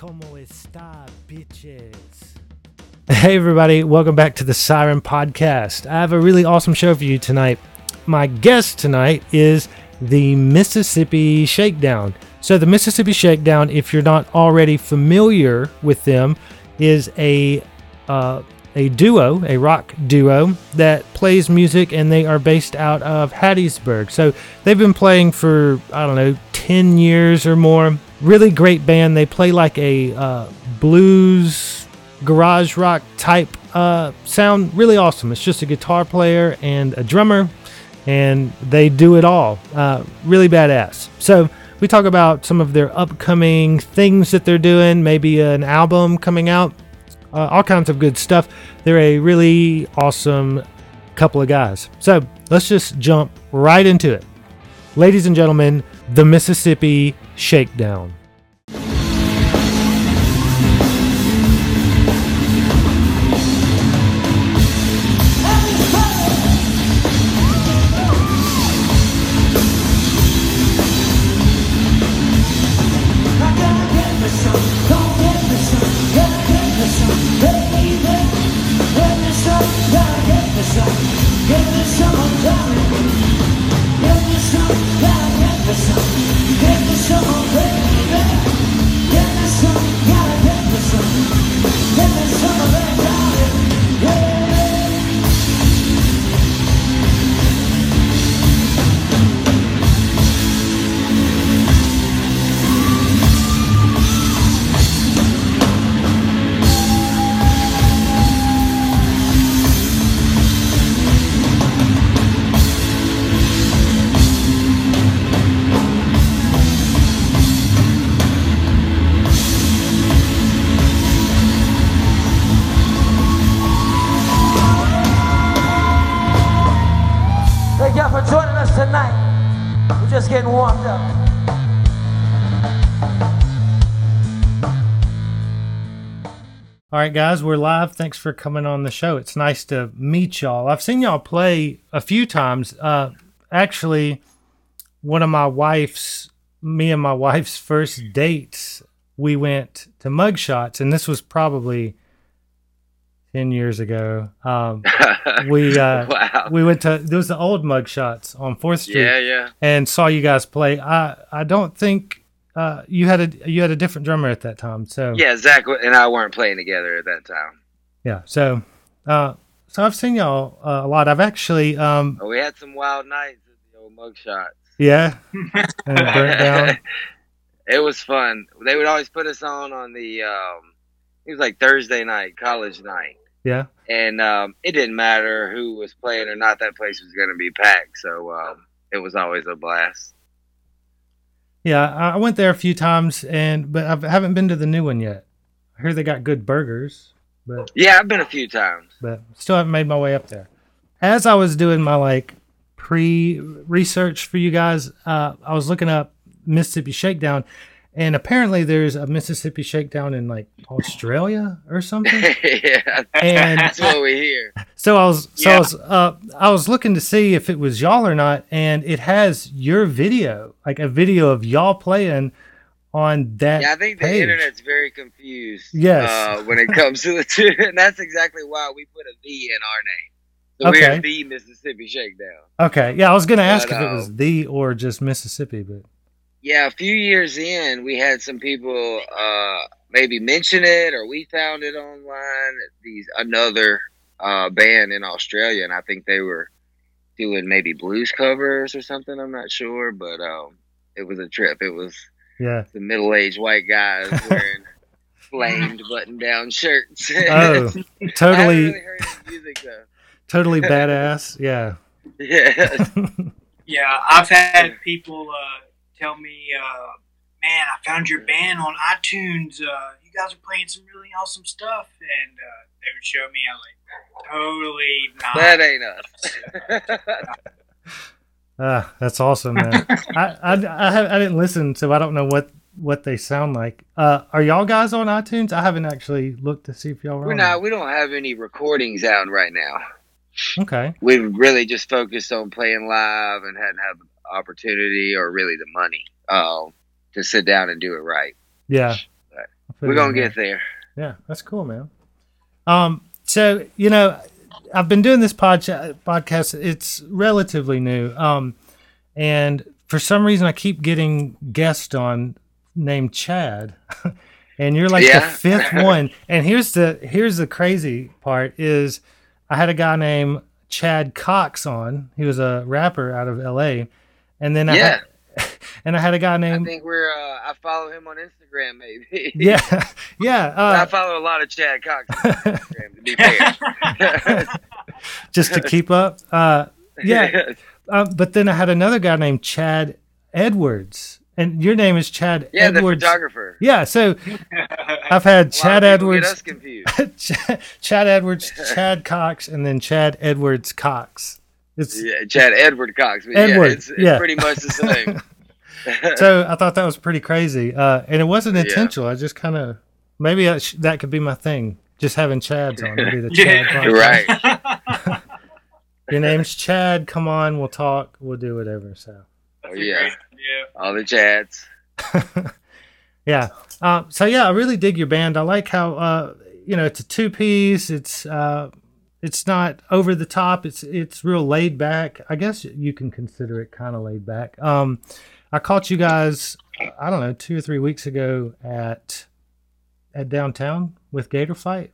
como esta, bitches? Hey, everybody, welcome back to the Siren Podcast. I have a really awesome show for you tonight. My guest tonight is the Mississippi Shakedown. So, the Mississippi Shakedown, if you're not already familiar with them, is a uh, a duo, a rock duo that plays music, and they are based out of Hattiesburg. So they've been playing for I don't know ten years or more. Really great band. They play like a uh, blues garage rock type uh, sound. Really awesome. It's just a guitar player and a drummer, and they do it all. Uh, really badass. So we talk about some of their upcoming things that they're doing, maybe an album coming out, uh, all kinds of good stuff. They're a really awesome couple of guys. So let's just jump right into it. Ladies and gentlemen, the Mississippi Shakedown. Up. All right, guys, we're live. Thanks for coming on the show. It's nice to meet y'all. I've seen y'all play a few times. Uh, actually, one of my wife's, me and my wife's first dates, we went to Mugshots, and this was probably 10 years ago. Um, we uh, wow. we went to, there was the old Mugshots on 4th Street Yeah, yeah. and saw you guys play. I, I don't think uh, you had a you had a different drummer at that time. So Yeah, Zach and I weren't playing together at that time. Yeah. So, uh, so I've seen y'all uh, a lot. I've actually, um, But we had some wild nights at the old mugshot. yeah, and it burnt down. it was fun. They would always put us on on the um it was like Thursday night, college night. Yeah. And um it didn't matter who was playing or not, that place was gonna be packed. So um it was always a blast. Yeah. I I went there a few times, and but I haven't been to the new one yet. I hear they got good burgers, but Yeah, I've been a few times. but still haven't made my way up there. As I was doing my like pre research for you guys, uh, I was looking up Mississippi Shakedown, and apparently there's a Mississippi Shakedown in like Australia or something. yeah, And that's what we hear. So I was so I Yeah. was uh I was looking to see if it was y'all or not, and it has your video, like a video of y'all playing on that. Yeah, I think the page. internet's very confused. Yes. Uh, when it comes to the two, and that's exactly why we put a V in our name. So Okay. we're the Mississippi Shakedown. Okay, yeah, I was gonna ask But, if it was um, the or just Mississippi, but Yeah, a few years in, we had some people uh, maybe mention it, or we found it online. These another uh, band in Australia, and I think they were doing maybe blues covers or something. I'm not sure, but um, it was a trip. It was yeah. the middle-aged white guys wearing flamed button-down shirts. Oh, totally, really heard music totally badass. Yeah. Yeah, Yeah, I've had people uh, tell me, uh, "Man, I found your band on iTunes. Uh, you guys are playing some really awesome stuff." And uh, they would show me. I'm like, "Totally not." that ain't us. Ah, that's awesome, man. I, I, I, have, I didn't listen, so I don't know what, what they sound like. Uh, are y'all guys on iTunes? I haven't actually looked to see if y'all are. We're on not. We don't have any recordings out right now. Okay. We've really just focused on playing live and hadn't had the opportunity or really the money uh, to sit down and do it right. Yeah. We're gonna get there. Yeah, that's cool, man. Um, so you know, I've been doing this pod- podcast. It's relatively new, um, and for some reason, I keep getting guests on named Chad, and you're like the fifth one. And here's the here's the crazy part is I had a guy named Chad Cox on. He was a rapper out of L.A. And then I Yeah. had, and I had a guy named. I think we're. Uh, I follow him on Instagram, maybe. yeah yeah I uh, follow a lot of Chad Cox on Instagram. To be fair. just to keep up. Uh, yeah, Uh, but then I had another guy named Chad Edwards, and your name is Chad yeah, the Edwards. photographer. Yeah, so I've had Chad people Get Edwards, us confused. Ch- Chad Edwards, Chad Cox, and then Chad Edwards Cox. It's Yeah, Chad Edward Cox. Edward, yeah, it's, it's yeah. pretty much the same. so I thought that was pretty crazy, uh, and it wasn't Yeah. intentional. I just kind of maybe that, sh- that could be my thing. Just having Chads on, maybe the Yeah. Chad. podcast. right. Your name's Chad. Come on, we'll talk. We'll do whatever. So. That's Oh, a yeah. All the Chads. yeah. Uh, so yeah, I really dig your band. I like how uh, you know it's a two piece. It's uh, it's not over the top. It's it's real laid back. I guess you can consider it kind of laid back. Um, I caught you guys. I don't know two or three weeks ago at at downtown with Gator Fight.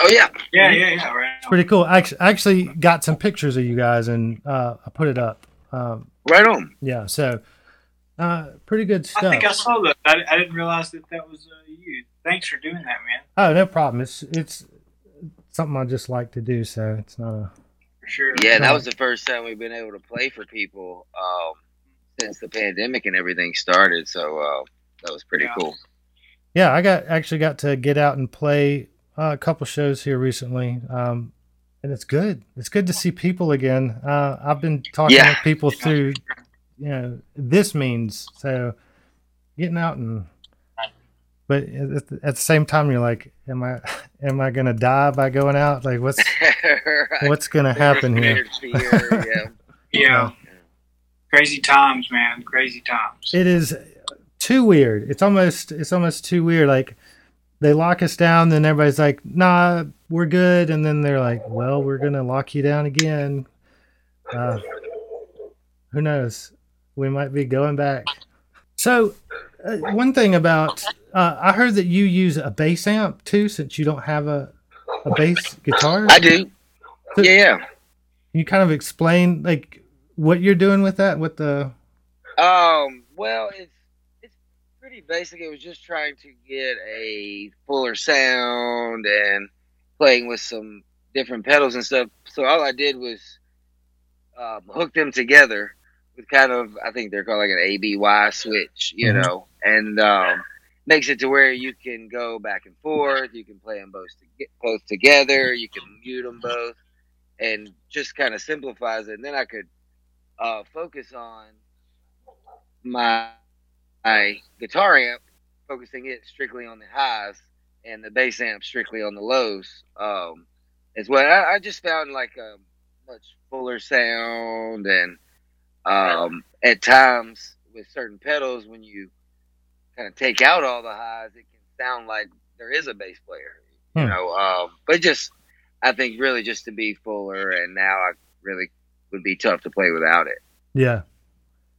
Oh yeah. Yeah, yeah, yeah. Right. It's pretty cool. I actually, I actually got some pictures of you guys and uh, I put it up. Um, Right on. yeah, so uh, pretty good stuff. I think I saw that. I, I didn't realize that that was uh, you. Thanks for doing that, man. Oh, no problem. It's it's something I just like to do, so it's not a sure. Yeah, that was the first time we've been able to play for people um, since the pandemic and everything started. So uh, that was pretty Yeah. cool. yeah. I got actually got to get out and play uh, a couple shows here recently, um, and it's good. It's good to see people again. Uh, I've been talking Yeah. with people through, you know, this means so getting out and. But at the, at the same time, you're like, "Am I, am I gonna die by going out? Like, what's Right. what's gonna happen here?" There's yeah. Yeah. Crazy times, man. Crazy times. it is too weird. It's almost it's almost too weird. Like they lock us down, then everybody's like, "Nah, we're good," and then they're like, "Well, we're gonna lock you down again." Uh, who knows? We might be going back. So, uh, one thing about uh, I heard that you use a bass amp too, since you don't have a a bass guitar. I do. So- Yeah, you kind of explain like what you're doing with that? With the Um, well, it's it's pretty basic. It was just trying to get a fuller sound and playing with some different pedals and stuff. So all I did was um, hook them together with kind of I think they're called like an ABY switch, you Mhm. know, and um, makes it to where you can go back and forth. You can play them both to both together. You can mute them both, and just kind of simplifies it. And then I could uh, focus on my my guitar amp, focusing it strictly on the highs, and the bass amp strictly on the lows. Um, as well, I, I just found like a much fuller sound, and um, at times with certain pedals, when you kind of take out all the highs, it can sound like there is a bass player. You Hmm. know, um, but just I think really just to be fuller, and now I really would be tough to play without it. Yeah,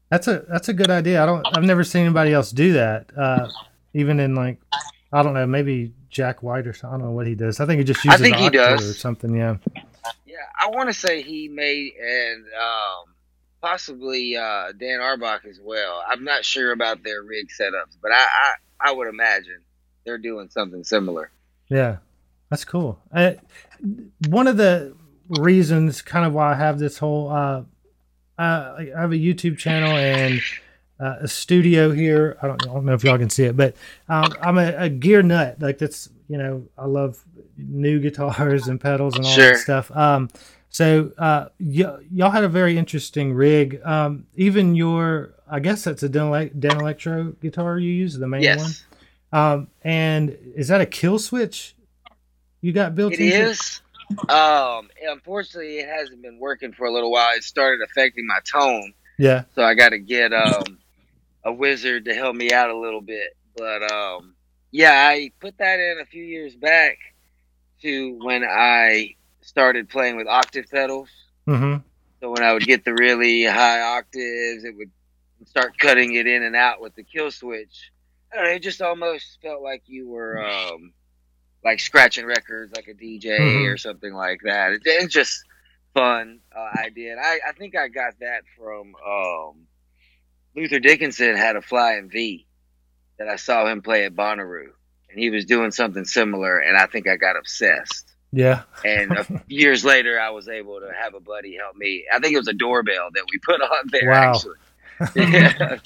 that's a that's a good idea. I don't. I've never seen anybody else do that. Uh, even in like, I don't know, maybe Jack White or something. I don't know what he does. I think he just uses I think he does. or something. Yeah. Yeah, I want to say he made and um, possibly uh, Dan Auerbach as well. I'm not sure about their rig setups, but I, I, I would imagine they're doing something similar. Yeah, that's cool. I, one of the reasons, kind of why I have this whole, uh, uh, I have a YouTube channel and uh, a studio here. I don't, I don't know if y'all can see it, but um, I'm a, a gear nut. Like that's, you know, I love new guitars and pedals and all Sure. that stuff. Um, so uh, y- y'all had a very interesting rig. Um, even your, I guess that's a Dan, Danelectro guitar you use, the main one. yes, Um, and is that a kill switch you got built it into? is. Um, unfortunately, it hasn't been working for a little while. It started affecting my tone, Yeah. so I got to get um, a wizard to help me out a little bit. But um, yeah, I put that in a few years back to when I started playing with octave pedals. Mm-hmm. So when I would get the really high octaves, it would start cutting it in and out with the kill switch. I don't know, it just almost felt like you were um, like scratching records, like a DJ Mhm. or something like that. It, it's just fun uh, idea. And I, I think I got that from um, Luther Dickinson had a flying V that I saw him play at Bonnaroo, and he was doing something similar, and I think I got obsessed. Yeah. And a years later, I was able to have a buddy help me. I think it was a doorbell that we put on there. Wow. Actually, yeah.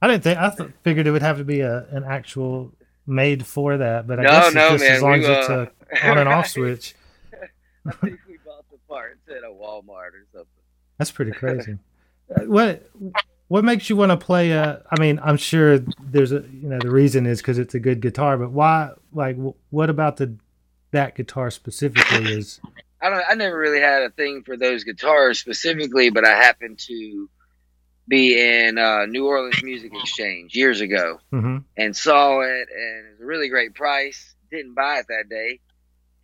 I didn't think I th- figured it would have to be a an actual made for that, but I no, guess it's no, just man. as long we, as it's uh, a on and off switch. I think we bought the parts at a Walmart or something. That's pretty crazy. Uh, what what makes you want to play? Uh, I mean, I'm sure there's a you know the reason is because it's a good guitar, but why? Like, wh- what about the that guitar specifically is? I don't. I never really had a thing for those guitars specifically, but I happened to be in uh, New Orleans Music Exchange years ago hmm and saw it, and it was a really great price. Didn't buy it that day,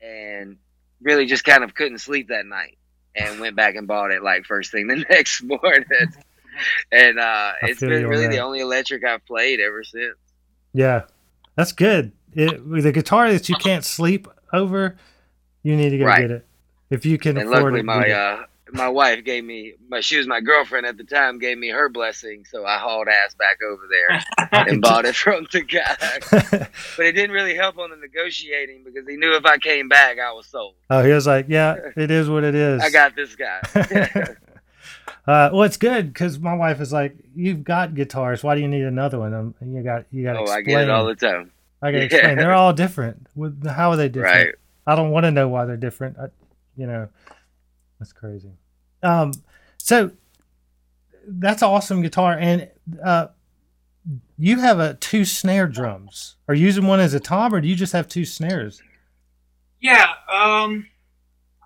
and really just kind of couldn't sleep that night, and went back and bought it like first thing the next morning. and uh, it's been really the only electric I've played ever since. Yeah, that's good. It, a guitar that you can't sleep over, you need to go Right. get it. If you can and afford luckily it, my uh my wife gave me my she was my girlfriend at the time gave me her blessing so i hauled ass back over there and bought it from the guy but it didn't really help on the negotiating because he knew if i came back i was sold oh, he was like, "Yeah, it is what it is." i got this guy uh, well, it's good because my wife is like, "You've got guitars. Why do you need another one?" Um, you got you got oh explain. i get it all the time I got to Yeah. explain. They're all different. With- How are they different? right I don't want to know why they're different. I, you know, that's crazy. Um, so that's an awesome guitar, and uh, you have a two snare drums. Are you using one as a tom, or do you just have two snares? Yeah, um,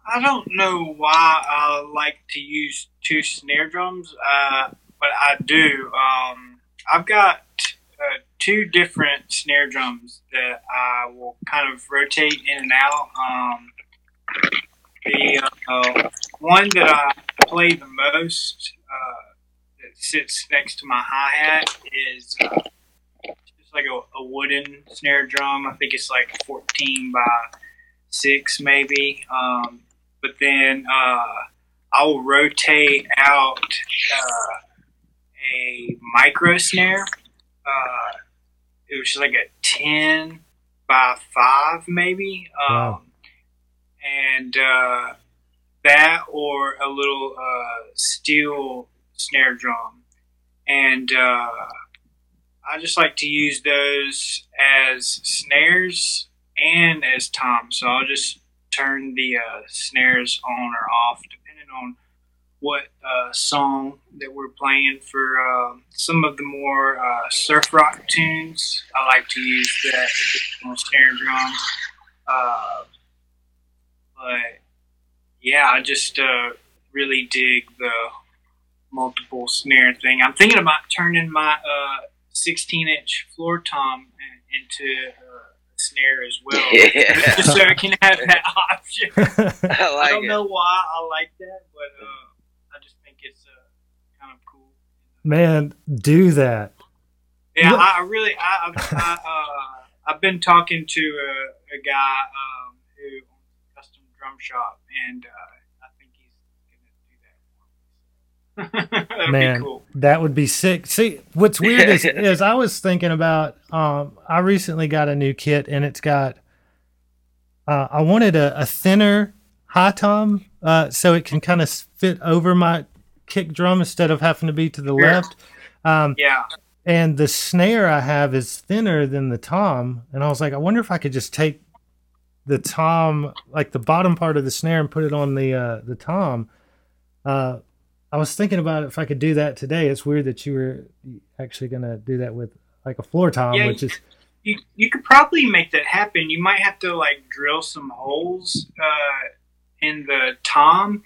I don't know why I like to use two snare drums, uh, but I do. Um, I've got two different snare drums that I will kind of rotate in and out. Um, the uh, one that I play the most uh, that sits next to my hi hat is uh, just like a, a wooden snare drum. I think it's like 14 by six maybe. Um, but then uh, I will rotate out uh, a micro snare. Uh, it was like a ten by five maybe. Um, Wow. And uh, that or a little uh, steel snare drum. And uh, I just like to use those as snares and as toms. So I'll just turn the uh, snares on or off depending on what uh, song that we're playing. For uh, some of the more uh, surf rock tunes, I like to use that additional snare drum. Uh, but yeah, I just uh, really dig the multiple snare thing. I'm thinking about turning my uh, 16 inch floor tom into uh, a snare as well. yeah so I can have that option. i I don't it know why I like that, but uh, I just think it's uh, kind of cool. Man, do that. Yeah, What- I, really, I, I've, I, uh, I've been talking to a, a guy um, who owns a custom drum shop, and uh, I think he's gonna do that. That'd Man. be cool. That would be sick. See, what's weird is, is I was thinking about. Um, I recently got a new kit, and it's got. Uh, I wanted a, a thinner high tom, uh, so it can kind of fit over my kick drum instead of having to be to the Sure. left. Um, Yeah, and the snare I have is thinner than the tom, and I was like, I wonder if I could just take the tom, like the bottom part of the snare, and put it on the uh, the tom. Uh, I was thinking about if I could do that today. It's weird that you were actually going to do that with like a floor tom, Yeah, which is you you could probably make that happen. You might have to like drill some holes uh, in the tom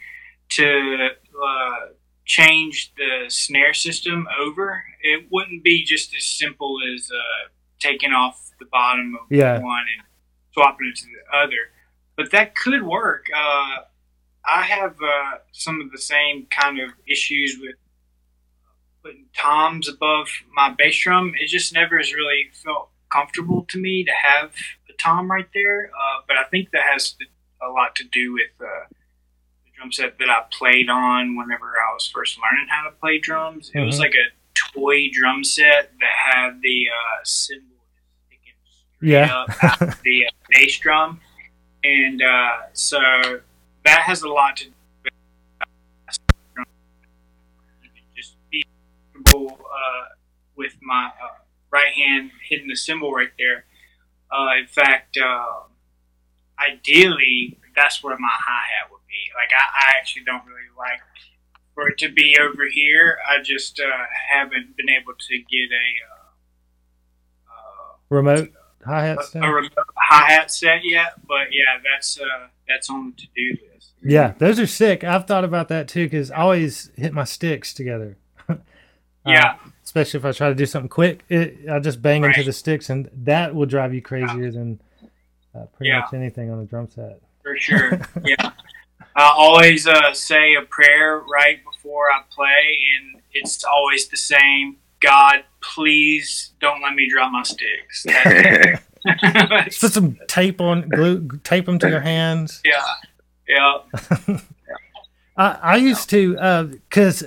to uh, change the snare system over. It wouldn't be just as simple as uh, taking off the bottom of Yeah. one and swapping it to the other. But that could work. Uh, I have uh, some of the same kind of issues with putting toms above my bass drum. It just never has really felt comfortable to me to have a tom right there. Uh, but I think that has a lot to do with uh, drum set that I played on whenever I was first learning how to play drums. It was Mhm. like a toy drum set that had the uh, cymbal sticking straight Yeah. up the uh, bass drum, and uh, so that has a lot to do with just be comfortable uh, with my uh, right hand hitting the cymbal right there. Uh, in fact, uh, ideally, that's where my hi hat be. Like, I, I actually don't really like for it to be over here. I just uh, haven't been able to get a uh, Remote hi hat uh, a, a remote hi hat set yet. But yeah, that's uh, that's on the to do list. Yeah, those are sick. I've thought about that too because I always hit my sticks together. Uh, Yeah, especially if I try to do something quick, it, I just bang into the sticks, and that will drive you crazier than uh, pretty Yeah. much anything on a drum set. for sure. yeah. I always uh, say a prayer right before I play, and it's always the same. God, please don't let me drop my sticks. That's- put some tape on, glue, tape them to your hands. yeah, yeah, I, I used to because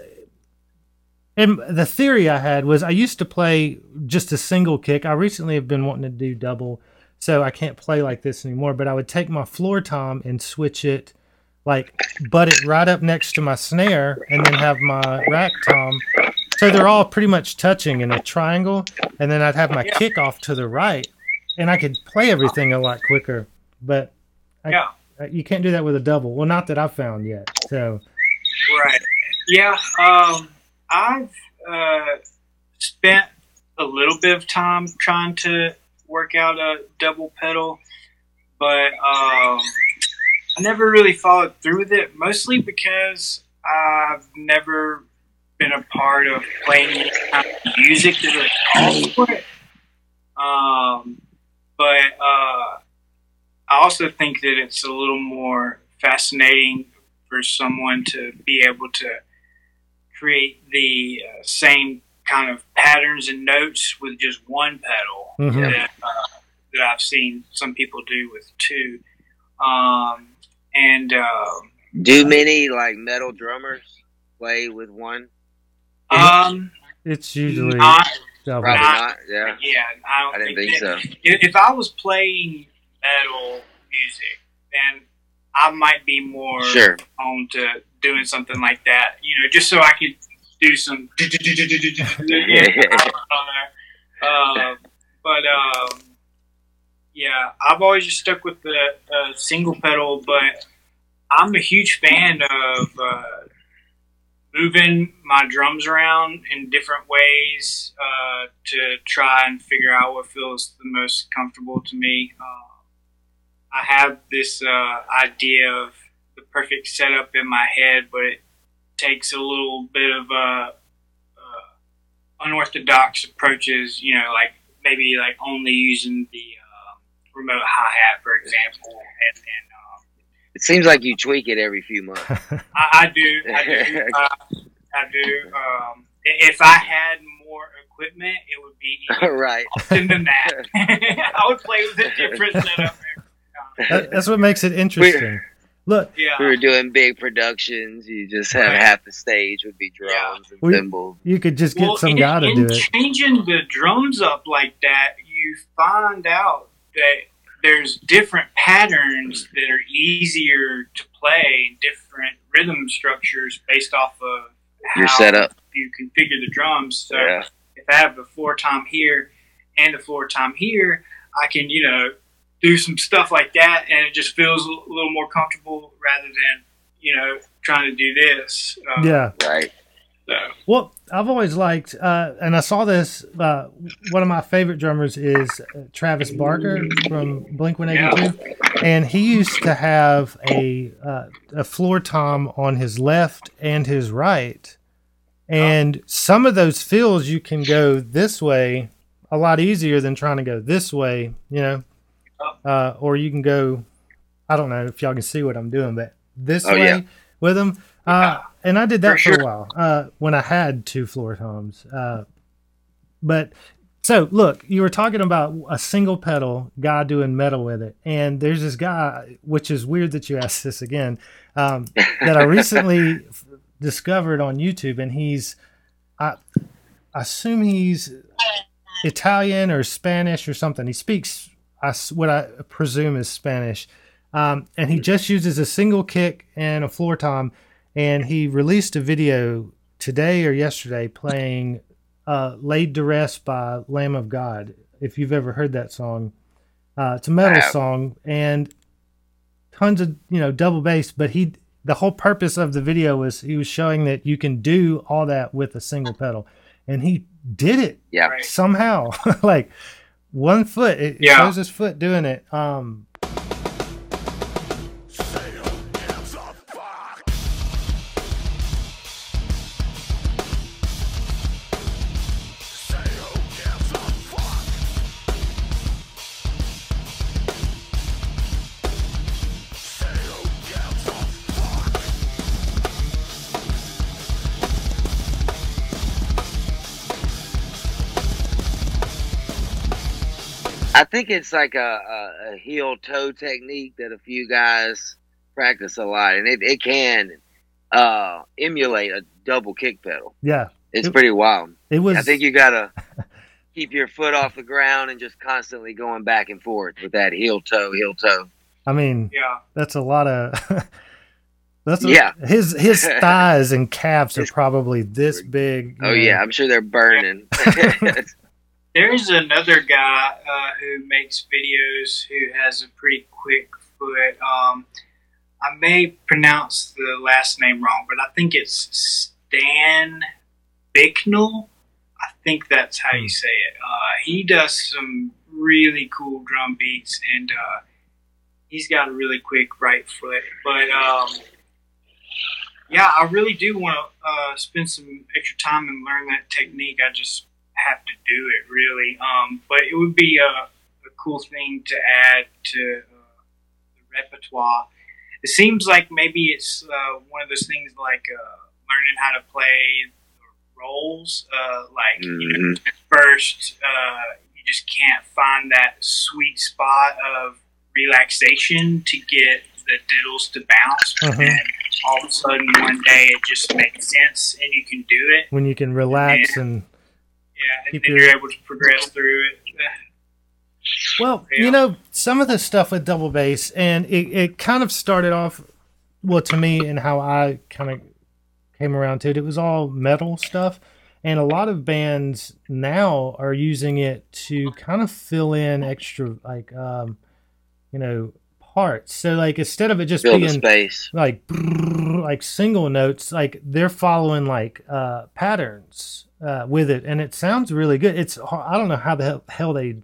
and the theory I had was I used to play just a single kick. I recently have been wanting to do double, so I can't play like this anymore. But I would take my floor tom and switch it, like butt it right up next to my snare, and then have my rack tom. So they're all pretty much touching in a triangle, and then I'd have my kick off to the right, and I could play everything a lot quicker. But I, yeah. you can't do that with a double. Well, not that I've found yet. So. Right. Yeah. Um, I've uh, spent a little bit of time trying to work out a double pedal, but um, I never really followed through with it. Mostly because I've never been a part of playing any kind of music that really calls for it. Um, but uh, I also think that it's a little more fascinating for someone to be able to create the uh, same kind of patterns and notes with just one pedal Mhm. that, uh, that I've seen some people do with two. Um, and um Do many like metal drummers play with one? um, It's usually not, double. Probably Not- not. Yeah, yeah, I don't I didn't think, think so. if, if I was playing metal music, then I might be more Sure. on to doing something like that. You know, just so I could do some. uh, but um, yeah, I've always just stuck with the uh, single pedal. But I'm a huge fan of uh, moving my drums around in different ways uh, to try and figure out what feels the most comfortable to me. Uh, I have this uh, idea of the perfect setup in my head, but it takes a little bit of uh, unorthodox approaches. You know, like maybe like only using the remote hi hat, for example, and then. Um, It seems like you tweak it every few months. I, I do. I do. Uh, I do. Um, if I had more equipment, it would be even right. often than that. I would play with a different setup. every time. That- that's what makes it interesting. Look, We Yeah. were doing big productions. You just have Right. half the stage would be drums and We- cymbals. you could just get Well, some in, guy to in do it. changing the drums up like that, you find out that there's different patterns that are easier to play, different rhythm structures based off of how Your setup. you configure the drums. So Yeah. if I have a floor tom here and a floor tom here, I can, you know, do some stuff like that and it just feels a little more comfortable rather than, you know, trying to do this. Uh, Yeah. Right. So, Well, I've always liked, uh, and I saw this. Uh, one of my favorite drummers is uh, Travis Barker from Blink One Eighty Two, and he used to have a uh, a floor tom on his left and his right, and some of those fills you can go this way a lot easier than trying to go this way, you know. Uh, or you can go. I don't know if y'all can see what I'm doing, but this Oh, way yeah. with them. Uh, and I did that For for, a while uh, when I had two floor toms. Uh, but so look, you were talking about a single pedal guy doing metal with it, and there's this guy, which is weird that you asked this again, um, that I recently f- discovered on YouTube, and he's, I, I assume he's Italian or Spanish or something. He speaks I what I presume is Spanish, um, and he just uses a single kick and a floor tom, and he released a video today or yesterday playing uh, "Laid to Rest" by Lamb of God. If you've ever heard that song, uh, it's a metal song and tons of you know double bass. But he the whole purpose of the video was he was showing that you can do all that with a single pedal, and he did it Yeah. Somehow like one foot it, it Yeah. shows his foot doing it um think it's like a, a, a heel toe technique that a few guys practice a lot, and it, it can uh, emulate a double kick pedal. yeah It's It- pretty wild. it was I think you gotta keep your foot off the ground and just constantly going back and forth with that heel toe, heel toe. i mean Yeah. that's a lot of that's a, Yeah. his his thighs and calves are probably this big Oh you know. yeah, I'm sure they're burning. There's another guy uh, who makes videos who has a pretty quick foot. Um, I may pronounce the last name wrong, but I think it's Stan Bicknell. I think that's how you say it. Uh, he does some really cool drum beats, and uh, he's got a really quick right foot. But um, yeah, I really do want to uh, spend some extra time and learn that technique. I just have to do it really. Um, but it would be a, a cool thing to add to uh, the repertoire. It seems like maybe it's uh, one of those things like uh, learning how to play the rolls. Uh, like you know, Mhm. at first, uh, you just can't find that sweet spot of relaxation to get the diddles to bounce. But Mhm. then all of a sudden, one day, it just makes sense and you can do it. when you can relax and Yeah, and Keep then your- you're able to progress through it. Well, Yeah. you know, some of the stuff with double bass, and it, it kind of started off, well, to me, and how I kind of came around to it, it was all metal stuff. And a lot of bands now are using it to kind of fill in extra, like, um, you know, parts. So, like, instead of it just Fill the being space. like like single notes like they're following like uh patterns uh with it and it sounds really good. It's i don't know how the hell, hell they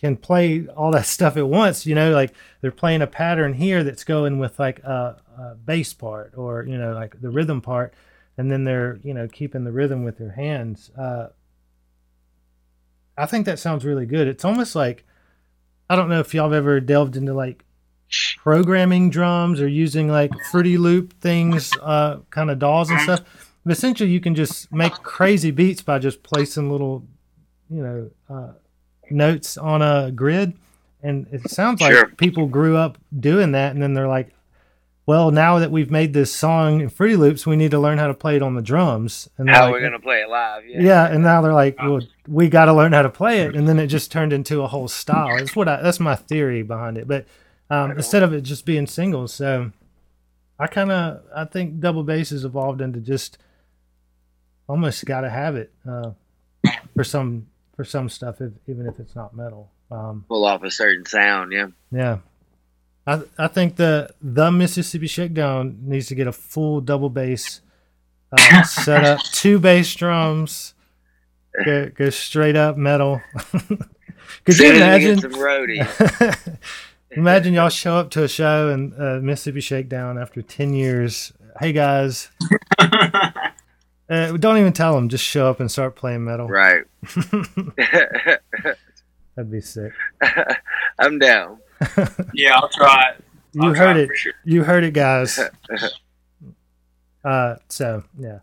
can play all that stuff at once you know like they're playing a pattern here that's going with like a, a bass part or you know like the rhythm part and then they're you know keeping the rhythm with their hands. Uh i think that sounds really good. It's almost like i don't know if y'all have ever delved into like programming drums or using like Fruity Loop things, uh, kind of DAWs and stuff. But essentially, you can just make crazy beats by just placing little, you know, uh, notes on a grid. And it sounds like Sure. people grew up doing that, and then they're like, "Well, now that we've made this song in Fruity Loops, we need to learn how to play it on the drums." And How like, we're gonna play it live? Yeah. yeah, and now they're like, well, we got to learn how to play it, and then it just turned into a whole style. That's what I, that's my theory behind it. But um, instead of it just being singles, so I kind of I think double bass has evolved into just almost got to have it uh, for some for some stuff, if, even if it's not metal. Um, Pull off a certain sound. Yeah. yeah. I, I think the the Mississippi Shakedown needs to get a full double bass uh, set up, two bass drums, go, go straight up metal. Could you Soon as we imagine? some roadies. imagine y'all show up to a show in uh, Mississippi Shakedown after ten years. Hey guys, Uh, don't even tell them. Just show up and start playing metal. Right. That'd be sick. I'm down. Yeah, I'll try it. You I'll try heard it. for sure. You heard it, guys. uh, so yeah,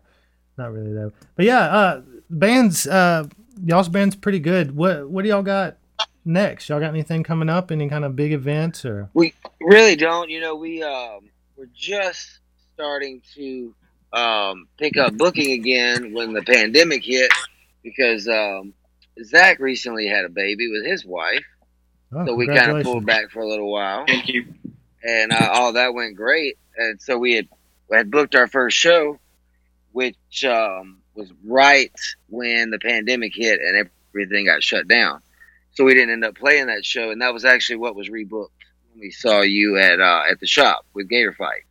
not really though. But yeah, uh, bands. Uh, y'all's band's pretty good. What What do y'all got next? Y'all got anything coming up? Any kind of big events or? We really don't. You know, we um, we're just starting to um, pick up booking again when the pandemic hit because um, Zach recently had a baby with his wife, Oh, so we kind of pulled back for a little while, Thank you. and uh, all that went great. And so we had we had booked our first show, which um, was right when the pandemic hit and everything got shut down. So we didn't end up playing that show, and that was actually what was rebooked when we saw you at uh, at the shop with Gator Fight.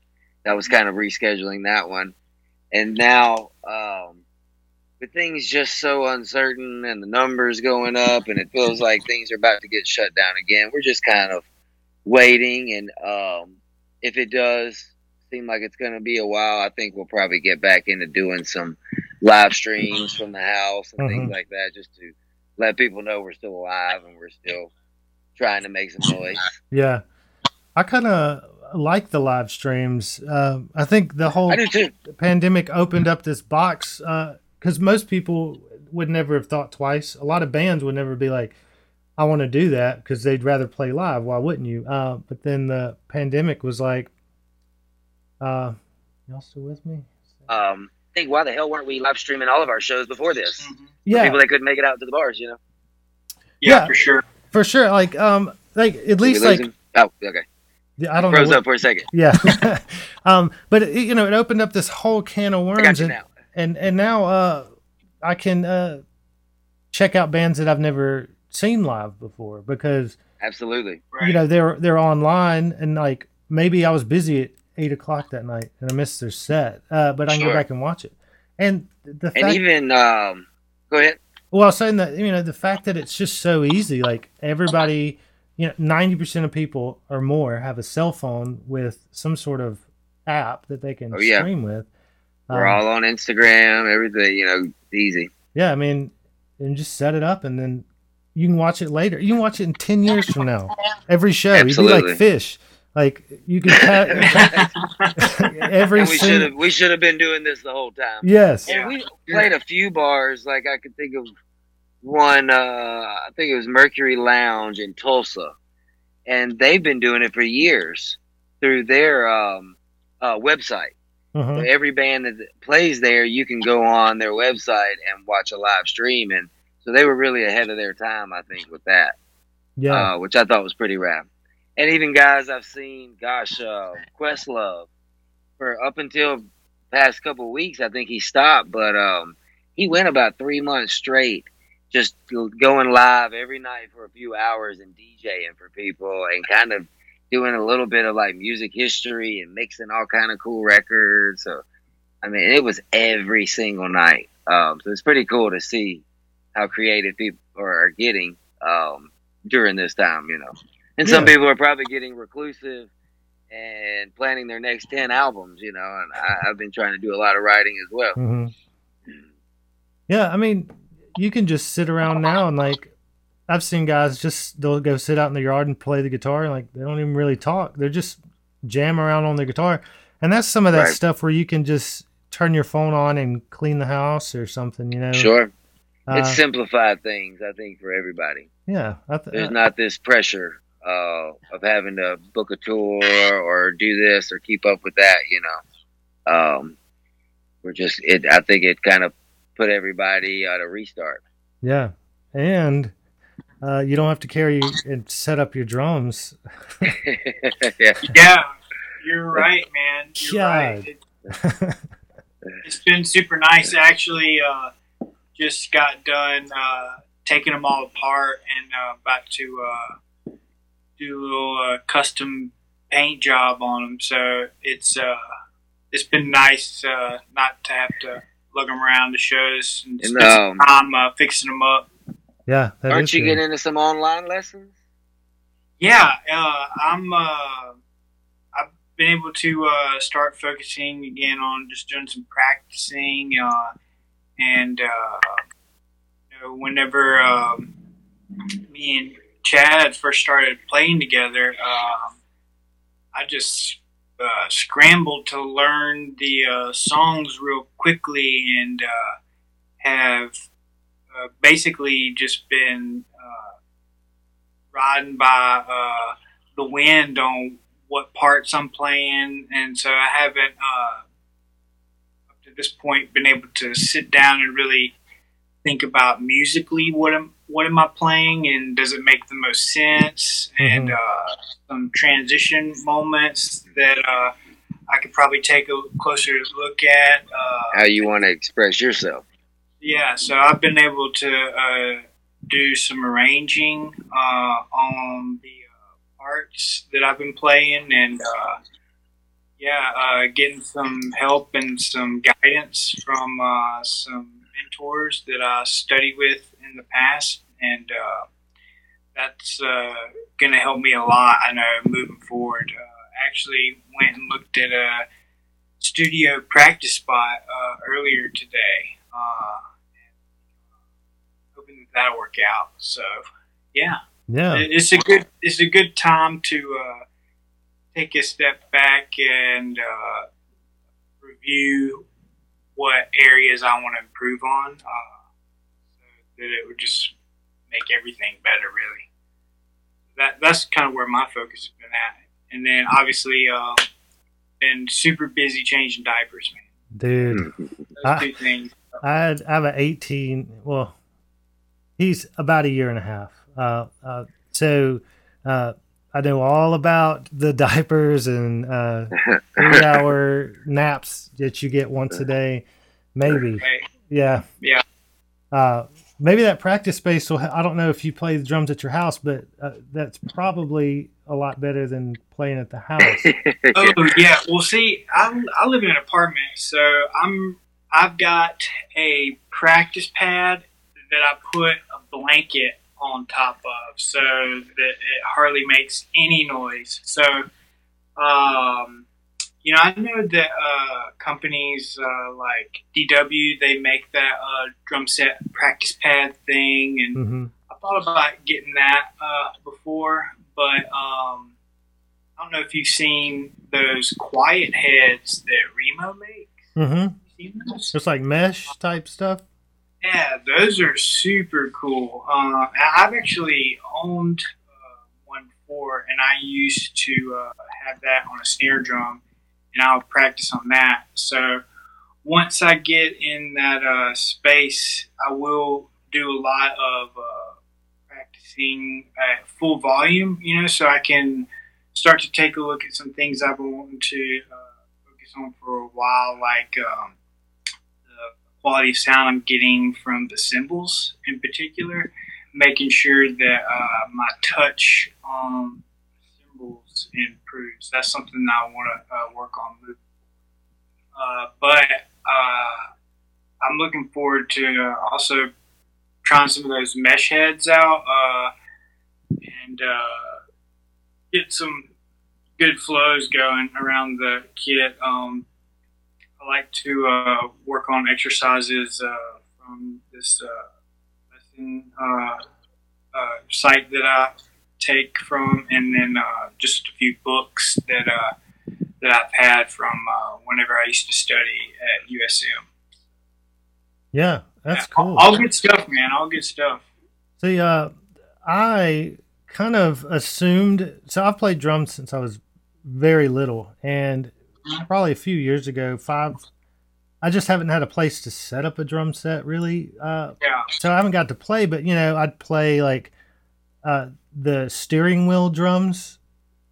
That was kind of rescheduling that one, and now um, with things just so uncertain and the numbers going up, and it feels like things are about to get shut down again. We're just kind of waiting, and um, if it does seem like it's going to be a while, I think we'll probably get back into doing some live streams from the house and things Mhm. like that, just to let people know we're still alive and we're still trying to make some noise. Yeah, I kind of like the live streams. Uh, I think the whole I do too. pandemic opened up this box because most people would never have thought twice. A lot of bands would never be like, "I want to do that" because they'd rather play live. Why wouldn't you? Uh, but then the pandemic was like, uh, "Y'all still with me?" Um, I think why the hell weren't we live streaming all of our shows before this? Mhm. Yeah, People that couldn't make it out to the bars, you know. Yeah, Yeah. for sure. for sure. Like, um, like at Did least like oh, okay. I don't know. Froze what- up for a second. yeah, um, but it, you know, it opened up this whole can of worms, and now. and and now uh, I can uh, check out bands that I've never seen live before because Absolutely. Right. you know they're they're online and like maybe I was busy at eight o'clock that night and I missed their set, uh, but I can Sure. go back and watch it. And the And even um, go ahead. well, I was saying that you know the fact that it's just so easy, like everybody, you know, ninety percent of people or more have a cell phone with some sort of app that they can Oh, yeah. stream with. We're Um, all on Instagram, everything. You know, easy. yeah, I mean, and just set it up and then you can watch it later. You can watch it in ten years from now. Every show, you'd be like fish. Like you could ca- every and we should have we should have been doing this the whole time. Yes. And we played a few bars. Like I could think of one. Uh, I think it was Mercury Lounge in Tulsa, and they've been doing it for years through their um, uh, website. Uh-huh. every band that plays there, you can go on their website and watch a live stream, and so they were really ahead of their time, I think, with that, Yeah. uh, which I thought was pretty rad. And even guys I've seen, gosh, uh, Questlove, for up until past couple weeks, I think he stopped, but um, he went about three months straight, just going live every night for a few hours and DJing for people, and kind of doing a little bit of like music history and mixing all kind of cool records. So, I mean, it was every single night. Um, so it's pretty cool to see how creative people are getting um, during this time, you know. And some people are probably getting reclusive and planning their next 10 albums, you know, and I, I've been trying to do a lot of writing as well. hmm Yeah, I mean, you can just sit around now and like I've seen guys just they'll go sit out in the yard and play the guitar and like they don't even really talk. They're just jam around on the guitar. And that's some of that Right. stuff where you can just turn your phone on and clean the house or something, you know. Sure. Uh, it's simplified things, I think, for everybody. yeah, I th- There's not this pressure uh, of having to book a tour or do this or keep up with that, you know. Um, we're just, it. I think it kind of put everybody on a restart. yeah. And uh, you don't have to carry and set up your drums. yeah. Yeah, you're right, man. You're God. right. It, it's been super nice. Actually, uh, just got done uh, taking them all apart and uh, about to uh, do a little uh, custom paint job on them. So it's uh, it's been nice uh, not to have to lug them around the shows and And, spend some um, time uh, fixing them up. yeah, that Aren't is you good. getting into some online lessons? Yeah, uh, I'm. Uh, I've been able to uh, start focusing again on just doing some practicing, uh, and uh, you know, whenever um, me and Chad first started playing together, um, I just uh, scrambled to learn the uh, songs real quickly and uh, have uh, basically just been uh, riding by uh, the wind on what parts I'm playing, and so I haven't up to this point been able to sit down and really think about musically what am what am I playing and does it make the most sense and uh, some transition moments that uh, I could probably take a closer look at. Uh, How you want to express yourself? yeah, so I've been able to uh, do some arranging uh, on the uh, parts that I've been playing, and uh, yeah, uh, getting some help and some guidance from uh, some mentors that I study with in the past, and uh, that's uh, going to help me a lot. I know moving forward. Uh, actually, went and looked at a studio practice spot uh, earlier today. Uh, hoping that that'll work out. So, yeah, Yeah. It's a good it's a good time to uh, take a step back and uh, review what areas I want to improve on, uh, that it would just make everything better. Really, that that's kind of where my focus has been at. And then obviously, uh, been super busy changing diapers, man. Dude, Those I- two things. I, I have an 18. Well, he's about a year and a half. Uh, uh, so uh, I know all about the diapers and uh, three hour naps that you get once a day. Maybe. Right? Yeah. Yeah. Uh, maybe that practice space will. I don't know if you play the drums at your house, but uh, that's probably a lot better than playing at the house. Oh yeah. Well, see, I I live in an apartment, so I'm I've got a practice pad that I put a blanket on top of, so that it hardly makes any noise. So, um, you know, I know that uh, companies uh, like DW they make that uh, drum set practice pad thing, and hmm I thought about getting that uh, before, but um, I don't know if you've seen those quiet heads that Remo makes. hmm those? It's like mesh type stuff. Yeah, those are super cool. Uh, I've actually owned uh, one before, and I used to uh, have that on a snare drum, and I'll practice on that. So once I get in that uh, space, I will do a lot of uh, practicing at full volume, you know, so I can start to take a look at some things I've been wanting to uh, focus on for a while, like. Um, the quality of sound I'm getting from the cymbals in particular, making sure that uh, my touch cymbals improves. That's something that I want to uh, work on. Uh, but uh, I'm looking forward to uh, also trying some of those mesh heads out uh, and get some good flows going around the kit. Um, I like to uh, work on exercises uh, from this uh, lesson site that I take from, and then uh, just a few books that uh, that I've had from uh, whenever I used to study at USM. Yeah, that's Yeah, cool. All, all good stuff, man. All good stuff. See, uh, I kind of assumed. So I've played drums since I was very little, and probably a few years ago, five. I just haven't had a place to set up a drum set really. Uh, Yeah. so I haven't got to play, but you know, I'd play like uh, the steering wheel drums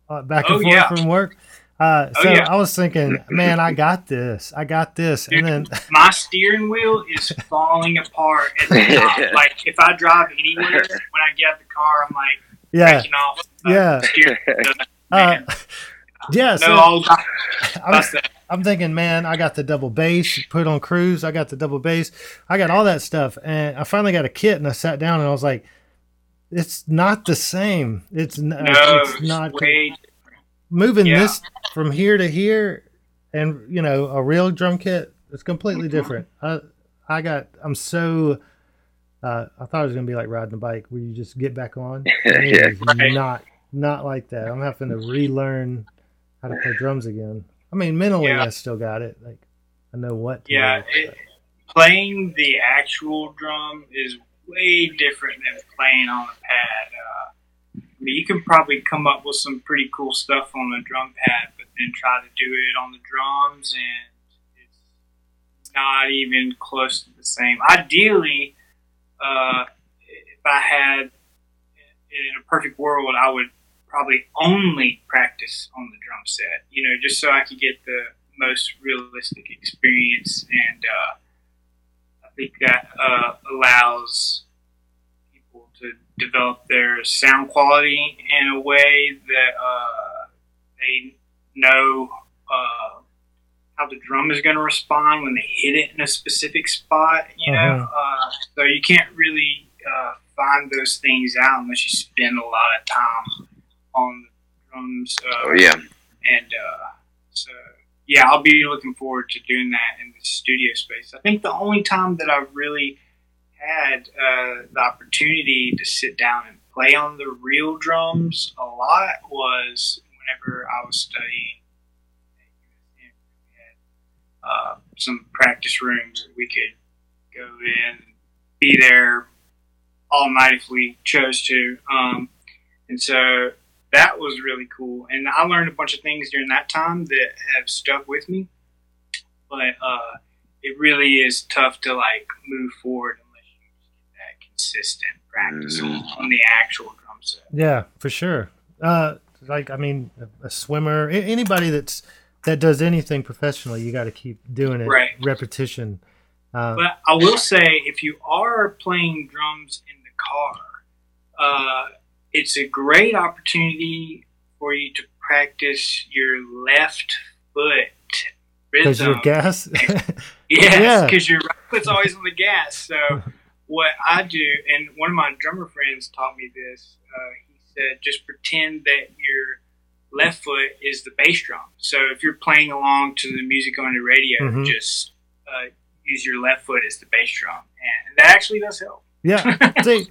uh, back and Oh, forth yeah. from work. Uh, Oh, so yeah. I was thinking, man, I got this. I got this. And then, My steering wheel is falling apart at like if I drive anywhere, when I get out the car, I'm like yeah, breaking off. yeah, steering wheel. uh, yeah. no, So I'll I'm, bust that. I'm thinking, man, I got the double bass put on cruise. I got the double bass. I got all that stuff, and I finally got a kit, and I sat down, and I was like, it's not the same. It's, n- No, it's it's not way moving yeah. this from here to here, and you know, a real drum kit is completely Mm-hmm. different. I I got. I'm so. Uh, I thought it was gonna be like riding a bike, where you just get back on. Yeah. is not not like that. I'm having to relearn how to play drums again. I mean, mentally, Yeah. I still got it. Like, I know what. To Yeah, do, it, playing the actual drum is way different than playing on a pad. Uh, you can probably come up with some pretty cool stuff on a drum pad, but then try to do it on the drums, and it's not even close to the same. Ideally, uh, if I had in a perfect world, I would probably only practice on the drum set. You know, just so I could get the most realistic experience, and uh, think that uh, allows people to develop their sound quality in a way that uh, they know uh, how the drum is going to respond when they hit it in a specific spot. You know, uh, so you can't really uh, find those things out unless you spend a lot of time on the drums. Uh, Oh yeah. and uh, so yeah, I'll be looking forward to doing that in the studio space. I think the only time that I've really had uh, the opportunity to sit down and play on the real drums a lot was whenever I was studying. Uh, some practice rooms that we could go in, be there all night if we chose to, um, and so that was really cool. And I learned a bunch of things during that time that have stuck with me. But uh, it really is tough to like move forward unless you get that consistent practice on, Mhm. on the actual drum set. Yeah, for sure. Uh, like I mean, a, a swimmer, a- anybody that's that does anything professionally, you got to keep doing it. Right. Repetition. Uh, But I will say, if you are playing drums in the car, uh, it's a great opportunity for you to practice your left foot because your gas. Yes, Yeah. because your right foot's always on the gas. So what I do, and one of my drummer friends taught me this. Uh, he said, just pretend that your left foot is the bass drum. So if you're playing along to the music on the radio, Mhm. just uh, use your left foot as the bass drum, and that actually does help. Yeah. See,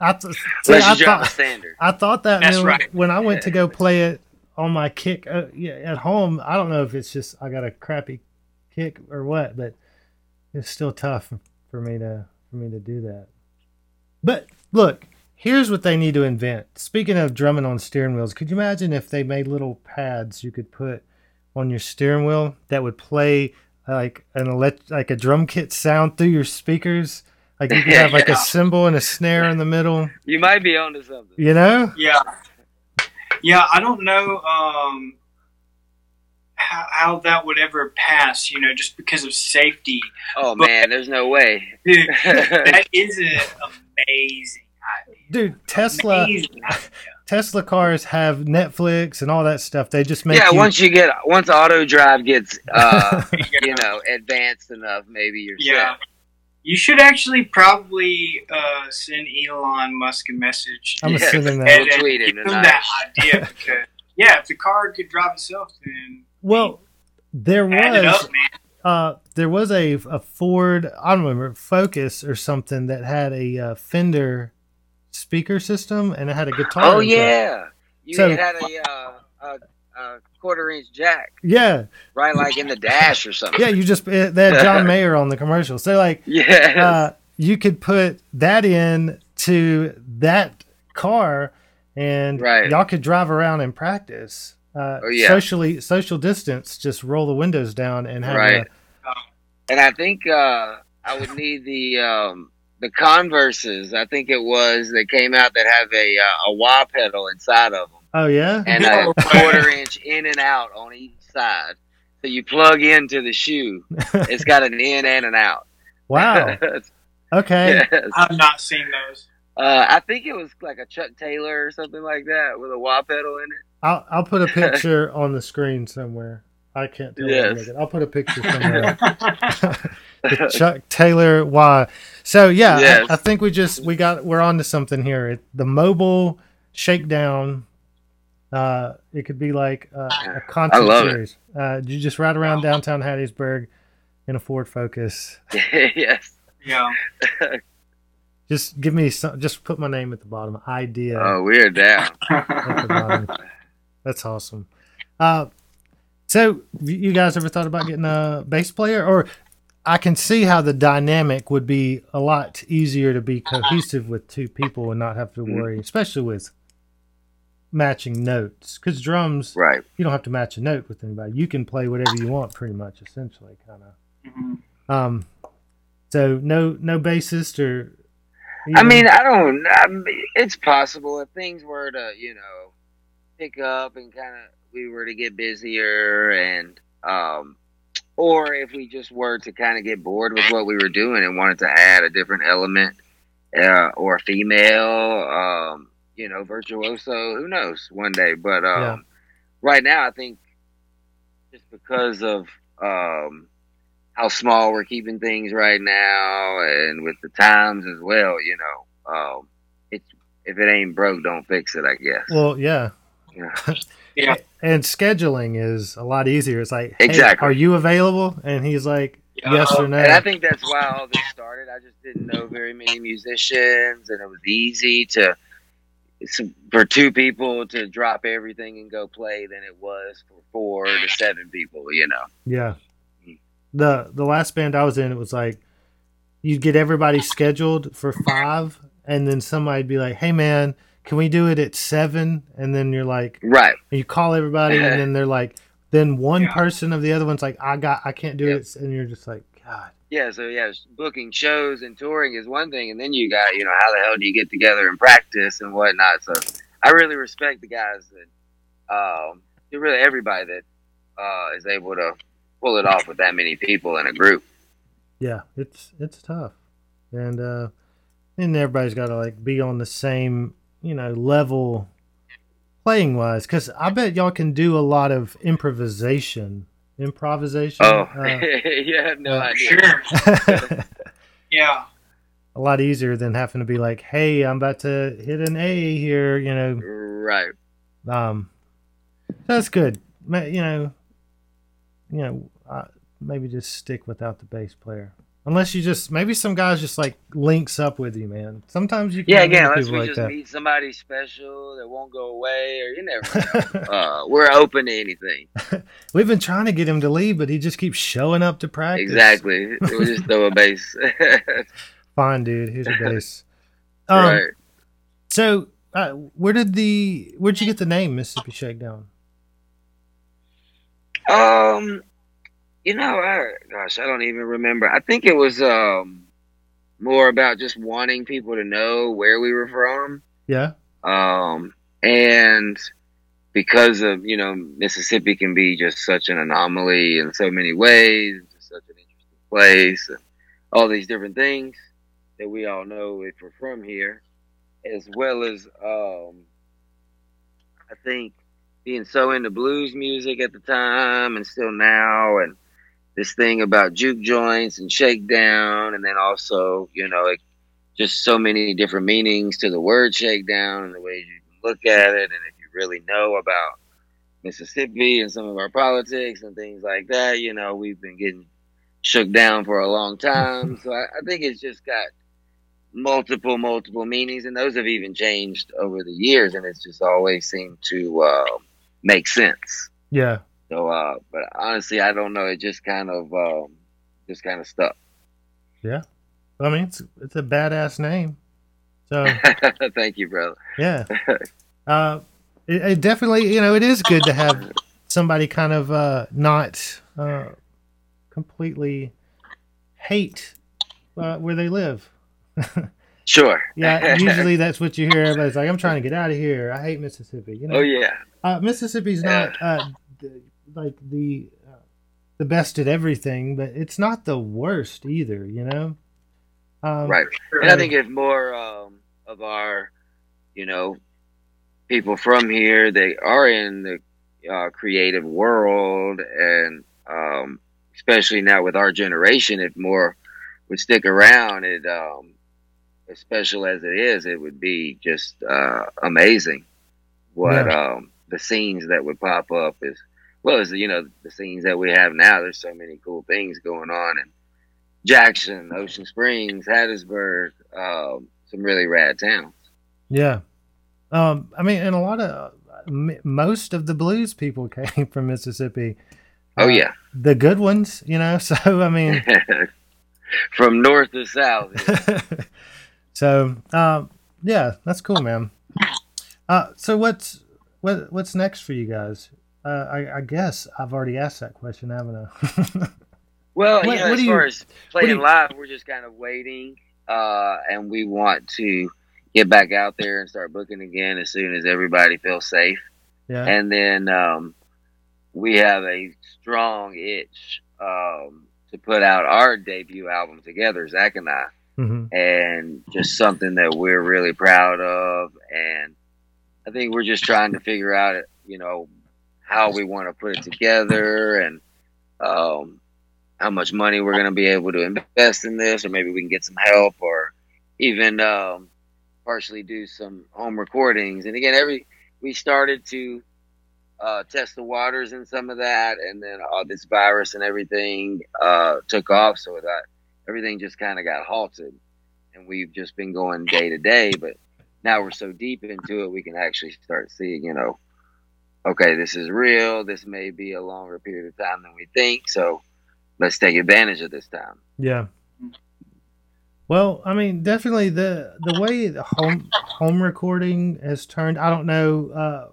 I, th- see, I you drive a thought. I thought that That's when, right. when I went to go play it on my kick uh, yeah, at home. I don't know if it's just I got a crappy kick or what, but it's still tough for me to for me to do that. But look, here's what they need to invent. Speaking of drumming on steering wheels, could you imagine if they made little pads you could put on your steering wheel that would play like an elect like a drum kit sound through your speakers? Like you could have like Yeah. a cymbal and a snare in the middle, You might be onto something. you know? Yeah, yeah. I don't know um, how, how that would ever pass. You know, just because of safety. Oh But- man, there's no way. Dude, that is an amazing idea. Dude, Tesla Amazing idea. Tesla cars have Netflix and all that stuff. They just make yeah, you, once you get once auto drive gets uh you know advanced enough, maybe you're Yeah. set. You should actually probably uh, send Elon Musk a message I'm Yes. assuming that. and, and tweet give him him tonight. that idea because yeah, if the car could drive itself, then Well, there add it was up, man. uh there was a a Ford I don't remember Focus or something that had a uh, Fender speaker system and it had a guitar. Oh yeah, you So- had a, uh, a a quarter inch jack yeah, right like in the dash or something. yeah. You just it, they had John Mayer on the commercial, so like Yeah. uh, you could put that in to that car, and Right. y'all could drive around and practice. Uh, Oh, yeah. Socially, social distance. Just roll the windows down and have Right. a, and I think uh, I would need the um, the Converses. I think it was that came out that have a uh, a wah pedal inside of them Oh yeah. and No a quarter inch in and out on each side. So you plug into the shoe. It's got an in and an out. wow. Okay. yes. I've not seen those. Uh, I think it was like a Chuck Taylor or something like that with a wah pedal in it. I'll I'll put a picture on the screen somewhere. I can't tell. where I'm Yes. looking. I'll put a picture somewhere. the Chuck Taylor why? So yeah, Yes. I, I think we just we got we're on to something here. It, the mobile shakedown. Uh, it could be like uh, a concert I love it. series. Uh, you just ride around downtown Hattiesburg, in a Ford Focus. yes. Yeah. Just give me some. Just put my name at the bottom. Idea Oh, we're down. at the bottom. That's awesome. Uh, so you you guys ever thought about getting a bass player? Or I can see how the dynamic would be a lot easier to be cohesive with two people and not have to worry, especially with matching notes. Because drums, Right. you don't have to match a note with anybody. You can play whatever you want, pretty much, essentially, kind of. Mhm. Um, so no, no bassist or. I mean, I don't. I mean, it's possible if things were to, you know, pick up and kind of we were to get busier, and um, or if we just were to kind of get bored with what we were doing and wanted to add a different element, uh, or a female, um, you know, virtuoso. Who knows? One day, but um, Yeah. right now, I think just because of um how small we're keeping things right now and with the times as well, you know. Um it's if it ain't broke, don't fix it, I guess. Well, yeah. Yeah. Yeah. And scheduling is a lot easier. It's like, hey, Exactly. are you available? And he's like, Yeah. yes or no. And I think that's why all this started. I just didn't know very many musicians, and it was easy to it's for two people to drop everything and go play than it was for four to seven people. You know. Yeah. Hmm. The the last band I was in, it was like you'd get everybody scheduled for five, and then somebody'd be like, "Hey, man, can we do it at seven? And then you're like, Right. you call everybody, and then they're like, then one Yeah. person of the other one's like, "I got, I can't do Yep. it," and you're just like, God, Yeah, so yeah, booking shows and touring is one thing, and then you got you know how the hell do you get together and practice and whatnot. So I really respect the guys that, um, really everybody that uh, is able to pull it off with that many people in a group. yeah, it's it's tough, and uh, and everybody's got to like be on the same, you know, level playing wise, because I bet y'all can do a lot of improvisation, improvisation. Oh, uh, you have no uh, idea. Sure. Yeah. a lot easier than having to be like, "Hey, I'm about to hit an A here," you know. Right. Um, that's good. Ma- You know, you know, uh, maybe just stick without the bass player, unless you just maybe some guys just like links up with you, man. Sometimes you can Yeah, again, unless we like just that. meet somebody special that won't go away, or you never know. uh, we're open to anything. We've been trying to get him to leave, but he just keeps showing up to practice. Exactly. We'll just throw a bass. Fine, dude. Here's your bass. Um, right. So, uh, where did the where'd you get the name Mississippi Shakedown? Um, you know, I, gosh, I don't even remember. I think it was um more about just wanting people to know where we were from. Yeah. Um, and because of you know Mississippi can be just such an anomaly in so many ways, such an interesting place, and all these different things that we all know if we're from here, as well as um, I think being so into blues music at the time and still now, and this thing about juke joints and shakedown, and then also you know it, just so many different meanings to the word shakedown and the ways you look at it, and if you really know about Mississippi and some of our politics and things like that, you know we've been getting shook down for a long time. So I, I think it's just got multiple, multiple meanings, and those have even changed over the years, and it's just always seemed to uh, make sense. Yeah. So, uh, but honestly, I don't know. It just kind of, um, just kind of stuck. Yeah, I mean, it's it's a badass name. So Thank you, brother. yeah, uh, it, it definitely you know it is good to have somebody kind of uh, not uh, completely hate uh, where they live. Sure. Yeah, usually that's what you hear. Everybody's like, "I'm trying to get out of here. I hate Mississippi." You know, oh yeah. uh, Mississippi's not uh, like the uh, the best at everything, but it's not the worst either. You know, um, Right. And I think if more um, of our, you know, people from here, they are in the uh, creative world, and um, especially now with our generation, if more would stick around, it, um, as special as it is, it would be just uh, amazing. What um, the scenes that would pop up is well as you know the scenes that we have now. There's so many cool things going on in Jackson, Ocean Springs, Hattiesburg, um, some really rad towns. Yeah. Um, I mean, and a lot of most of the blues people came from Mississippi. Oh Uh, yeah, the good ones, you know. So I mean, from north to south. yeah. so um, yeah, that's cool, man. Uh, so what's what what's next for you guys? Uh, I, I guess I've already asked that question, haven't I? Well, What- you know, as you- far as playing you- live, we're just kind of waiting, uh, and we want to get back out there and start booking again as soon as everybody feels safe. yeah. And then um, we have a strong itch um, to put out our debut album together, Zach and I, hmm and just something that we're really proud of. And I think we're just trying to figure out, you know, how we want to put it together and um, how much money we're going to be able to invest in this, or maybe we can get some help, or even um, partially do some home recordings. And again, every we started to uh, test the waters in some of that, and then all this virus and everything uh, took off, so that everything just kind of got halted, and we've just been going day to day. But now we're so deep into it, we can actually start seeing, you know, okay, this is real. This may be a longer period of time than we think, so let's take advantage of this time. Yeah. Well, I mean, definitely the the way the home home recording has turned. I don't know uh,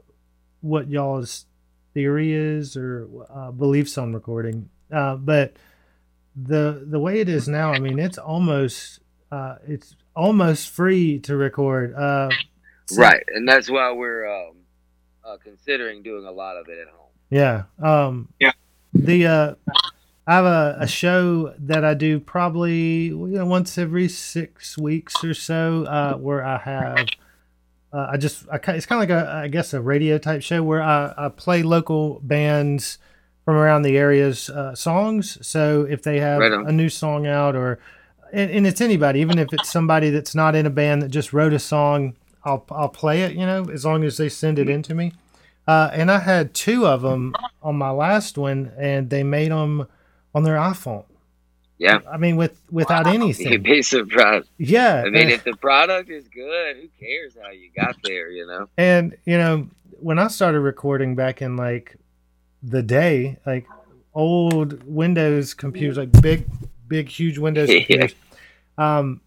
what y'all's theory is or uh, beliefs on recording, uh, but the the way it is now, I mean, it's almost uh, it's almost free to record. Uh, so- right, and that's why we're um, uh, considering doing a lot of it at home. Yeah. Um, Yeah. The uh, I have a, a show that I do probably you know once every six weeks or so, uh, where I have uh, I just I, it's kind of like a I guess a radio type show where I, I play local bands from around the area's uh, songs. So if they have Right a new song out or and, and it's anybody, even if it's somebody that's not in a band that just wrote a song, I'll I'll play it. You know, as long as they send it in to me. Uh, and I had two of them on my last one, and they made them on their iPhone. Yeah, I mean, with without anything. you'd be surprised. Yeah. I mean, if the product is good, who cares how you got there? You know. and, you know, when I started recording back in like the day, like old Windows computers, like big, big, huge Windows Yeah. computers, um,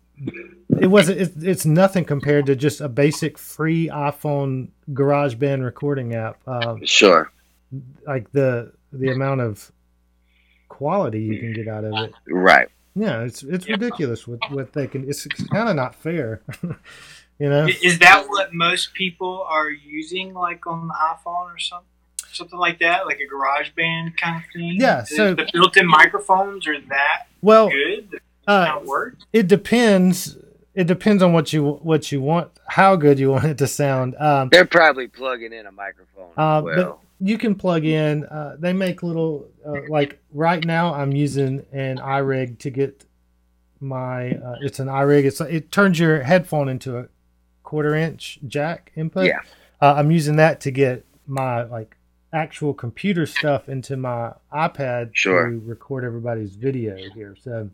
it wasn't. It's, it's nothing compared to just a basic free iPhone GarageBand recording app. Um, Sure. like the the amount of quality you can get out of it. Right. Yeah, it's it's ridiculous what what they can. It's, it's kind of not fair, you know. Is that what most people are using, like on the iPhone or something? Something like that, like a garage band kind of thing? Yeah, Is so- the built in microphones are that Well, good? That uh, kind it depends. It depends on what you what you want, how good you want it to sound. Um, They're probably plugging in a microphone Uh, as well. you can plug in. Uh, they make little uh, like right now. I'm using an iRig to get my. Uh, it's an iRig. It's it turns your headphone into a quarter inch jack input. Yeah. Uh, I'm using that to get my like actual computer stuff into my iPad Sure. to record everybody's video here. So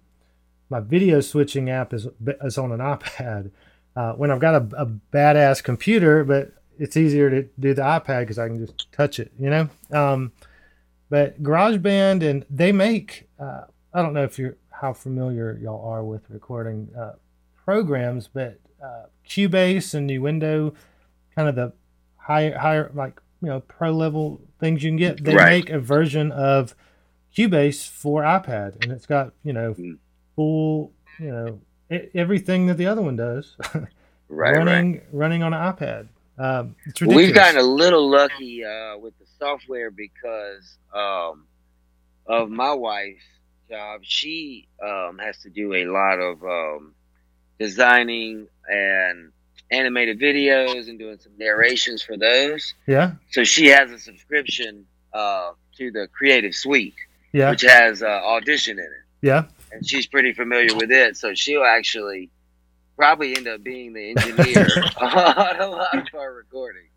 my video switching app is is on an iPad. Uh, when I've got a, a badass computer, but it's easier to do the iPad because I can just touch it, you know. Um, but GarageBand and they make. Uh, I don't know if you're how familiar y'all are with recording uh, programs, but uh, Cubase and Nuendo, kind of the higher higher like you know pro level things you can get. They Right. make a version of Cubase for iPad, and it's got you know Mm. Full you know everything that the other one does right, right. running running on an iPad. Um, it's ridiculous. We've gotten a little lucky uh, with the software because um, of my wife's job. She um, has to do a lot of um, designing and animated videos and doing some narrations for those. yeah, So she has a subscription uh, to the Creative Suite, yeah, which has uh, Audition in it. yeah. And she's pretty familiar with it. So she'll actually probably end up being the engineer on a lot of our recording.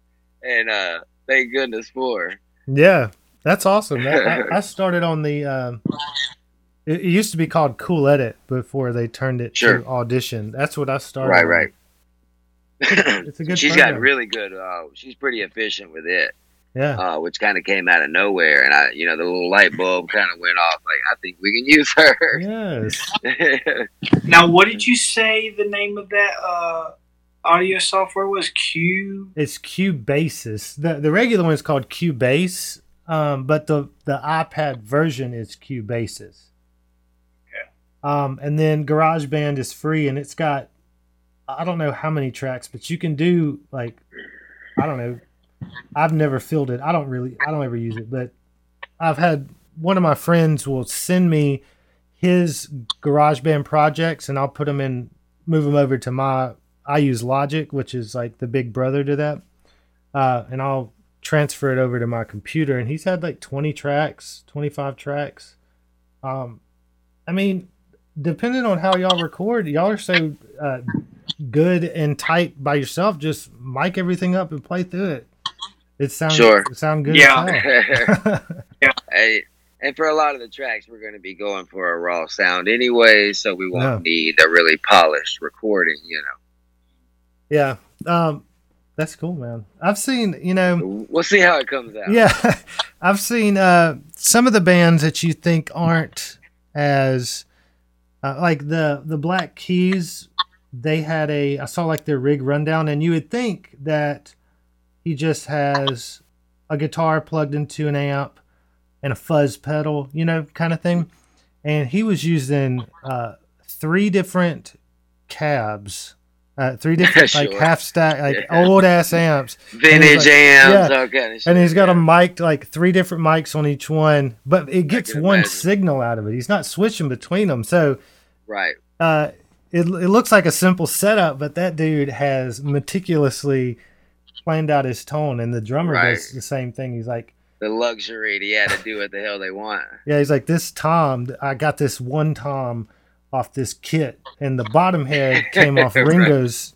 And uh, thank goodness for her. Yeah, That's awesome. That- I, I started on the. Um, it, it used to be called Cool Edit before they turned it Sure. to Audition. That's what I started. right, on. right. It's a good. she's program. got really good. Uh, she's pretty efficient with it, Yeah. uh, which kind of came out of nowhere. And I, you know, the little light bulb kind of went off. Like, I think we can use her. Yes. Now, what did you say the name of that uh, audio software was? Q. It's Cubasis. The the regular one is called Cubase, um, but the the iPad version is Cubasis. Okay. Um, and then GarageBand is free, and it's got I don't know how many tracks, but you can do like I don't know. I've never filled it. I don't really. I don't ever use it, but I've had one of my friends will send me his GarageBand projects, and I'll put them in, move them over to my. I use Logic, which is like the big brother to that, uh, and I'll transfer it over to my computer. And he's had like twenty tracks, twenty five tracks. Um, I mean, depending on how y'all record, y'all are so uh, good and tight by yourself. Just mic everything up and play through it. It sounds Sure. it sound good. Yeah. hey, and for a lot of the tracks, we're going to be going for a raw sound anyway, so we won't Yeah. need a really polished recording. You know. yeah. Um, that's cool, man. I've seen, you know, know, we'll see how it comes out. yeah, I've seen uh, some of the bands that you think aren't as uh, like the the Black Keys. They had a I saw like their rig rundown, and you would think that he just has a guitar plugged into an amp and a fuzz pedal, you know, kind of thing. And he was using uh, three different cabs, uh, three different like Sure. half stack, like Yeah. old ass amps Vintage like- amps, yeah. kind of and he's got yeah. a mic like three different mics on each one, but it gets one imagine. signal out of it. He's not switching between them, so right. uh, it it looks like a simple setup, but that dude has meticulously planned out his tone, and the drummer Right. does the same thing. He's like, The luxury he had to do what the hell they want. yeah, he's like this tom. I got this one tom off this kit, and the bottom head came off. Ringo's.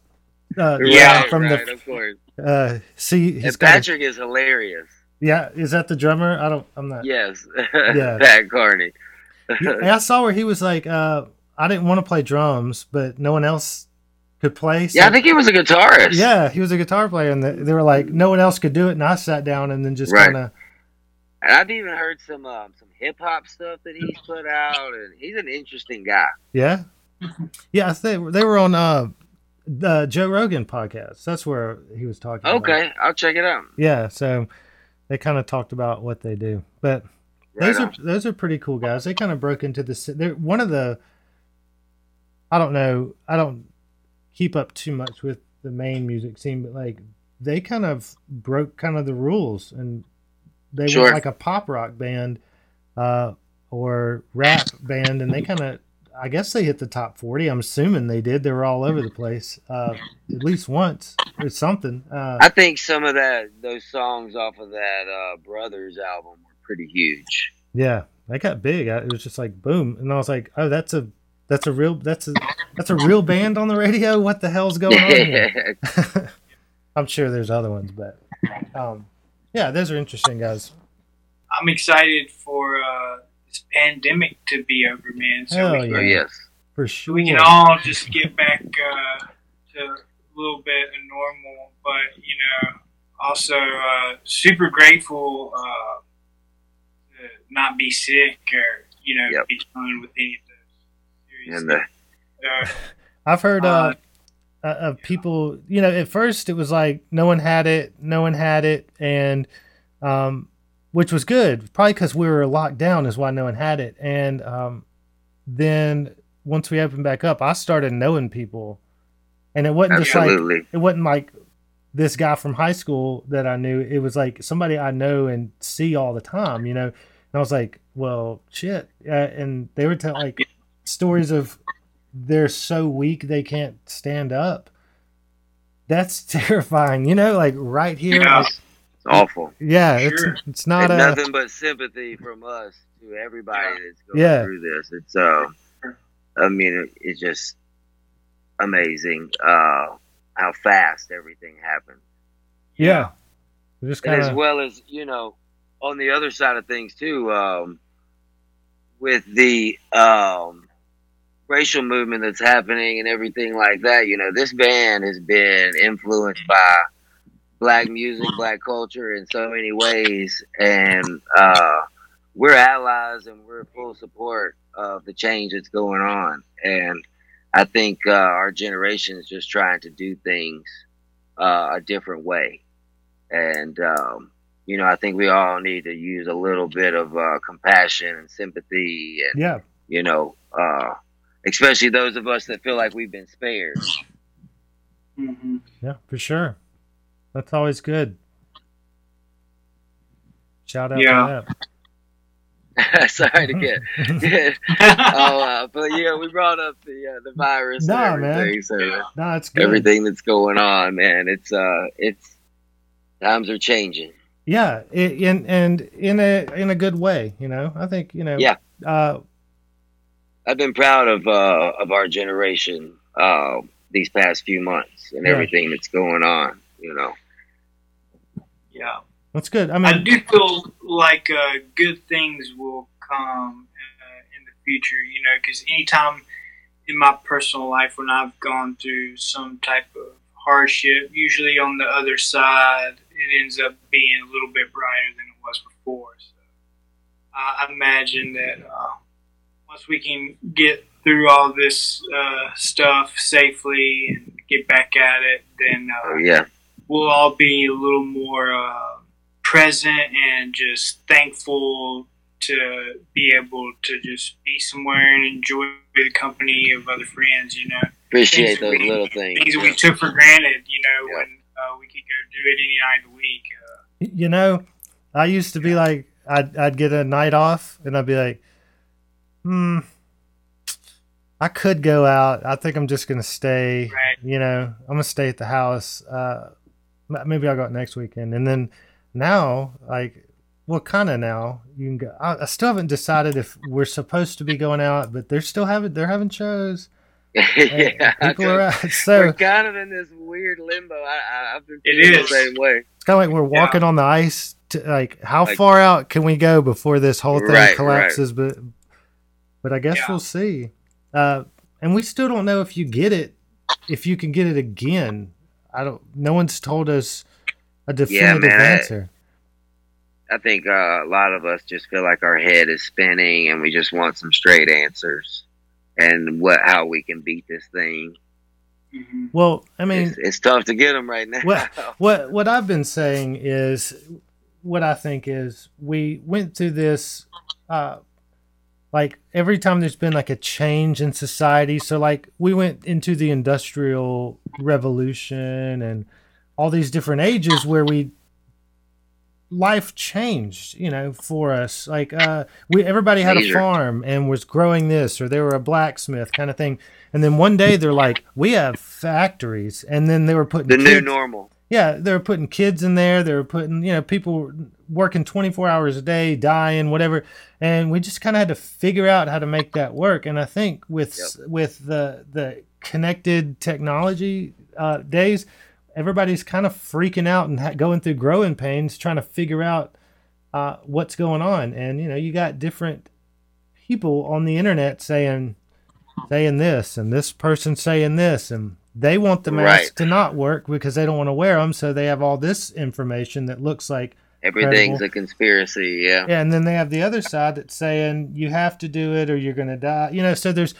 Uh, Yeah, from right, the of course. uh, see, And got a- Patrick is hilarious. yeah. Is that the drummer? I don't. I'm not. Yes, Yeah. Pat Carney. I saw where he was like, uh, I didn't want to play drums, but no one else could play. So, Yeah, I think he was a guitarist. yeah, he was a guitar player, and the, they were like, no one else could do it, and I sat down and then just Right. kind of, And I've even heard some um, some hip hop stuff that he's put out, and he's an interesting guy. yeah, yeah. I think they were on uh, the Joe Rogan podcast. That's where he was talking. about. Okay, I'll check it out. yeah. So they kind of talked about what they do, but Right those on. are those are pretty cool guys. They kind of broke into the. They're one of the. I don't know. I don't keep up too much with the main music scene, but like they kind of broke kind of the rules, and they Sure. were like a pop rock band, uh, or rap band, and they kind of. I guess they hit the top forty. I'm assuming they did. They were all over the place, uh, at least once or something. Uh, I think some of that those songs off of that uh, Brothers album were pretty huge. Yeah, they got big. I- It was just like boom, and I was like, "Oh, that's a that's a real that's a that's a real band on the radio. What the hell's going on here?" I'm sure there's other ones, but um, yeah, those are interesting guys. I'm excited for uh, this pandemic to be over, man. So Hell we, yeah. Oh, yes. For sure. we can all just get back uh, to a little bit of normal. But you know, also uh, super grateful uh, to not be sick or you know Yep. be dealing with any And the, uh, I've heard uh, Uh, uh, of people. You know, at first it was like no one had it, no one had it, and um, which was good. Probably because we were locked down is why no one had it. And um, then once we opened back up, I started knowing people, and it wasn't just like it wasn't like this guy from high school that I knew. It was like somebody I know and see all the time, you know. And I was like, well, shit. Uh, and they were telling like stories of they're so weak they can't stand up. That's terrifying, you know. Like right here, Yeah. like, It's awful. yeah. Sure. It's it's not a nothing but sympathy from us to everybody that's going Yeah. through this. It's uh, I mean, it, it's just amazing uh, how fast everything happened. yeah. Just and kind as well as you know on the other side of things too, um, with the um, racial movement that's happening and everything like that, you know, this band has been influenced by black music, black culture in so many ways, and uh, we're allies and we're full support of the change that's going on. And I think uh, our generation is just trying to do things uh, a different way. And, um, you know, I think we all need to use a little bit of uh, compassion and sympathy and, Yeah. you know, uh, especially those of us that feel like we've been spared. hmm Yeah, for sure. That's always good. Shout out Yeah. to Sorry to get, that. get oh, uh, but yeah, we brought up the uh, the virus Nah, man. everything. So no, it's good. everything that's going on, man, it's uh, it's times are changing. Yeah, i in and in a in a good way, you know. I think you know. Yeah. Uh, I've been proud of uh, of our generation uh, these past few months and Yeah. everything that's going on. You know, Yeah. that's good. I mean, I do feel like uh, good things will come uh, in the future, you know, because anytime in my personal life when I've gone through some type of hardship, usually on the other side, it ends up being a little bit brighter than it was before. So I imagine that uh, once we can get through all this uh, stuff safely and get back at it, then uh, oh yeah, we'll all be a little more uh, present and just thankful to be able to just be somewhere and enjoy the company of other friends. You know, appreciate Things those we- little things. things that we took for granted. You know, Yeah. when uh, we could go do it any night of the week. Uh, you know, I used to be like, I'd I'd get a night off, and I'd be like, hmm, I could go out. I think I'm just gonna stay. Right. You know, I'm gonna stay at the house. Uh, maybe I'll go out next weekend, and then now, like, well, kind of now you can go. I, I still haven't decided if we're supposed to be going out, but they're still having they're having shows. yeah, people are out. So we're kind of in this weird limbo. I, I, I've been It feeling the same way. It's kind of like we're walking on the ice. To, like, how Like- far out can we go before this whole thing Right, collapses? But, but I guess Yeah. we'll see. Uh, and we still don't know if you get it, if you can get it again. I don't. No one's told us a definitive man, I- answer. I think uh, a lot of us just feel like our head is spinning, and we just want some straight answers and what how we can beat this thing. mhm. Well, I mean, it's, it's tough to get them right now. Well, what what I've been saying is what I think is we went through this uh like every time there's been like a change in society so like we went into the industrial revolution and all these different ages where we life changed you know for us like uh we everybody had a farm and was growing this or they were a blacksmith kind of thing and then one day they're like we have factories and then they were putting the new normal. yeah, they were putting kids in there. They were putting, you know, people working 24 hours a day, dying, whatever. And we just kind of had to figure out how to make that work. And I think with with the the connected technology uh, days, everybody's kind of freaking out and ha- going through growing pains, trying to figure out uh, what's going on. And you know, you got different people on the internet saying saying this, and this person saying this, and they want the mask Right. to not work because they don't want to wear them. So they have all this information that looks like Everything's Incredible. a conspiracy. Yeah. yeah, and then they have the other side that's saying you have to do it or you're going to die. You know, so there's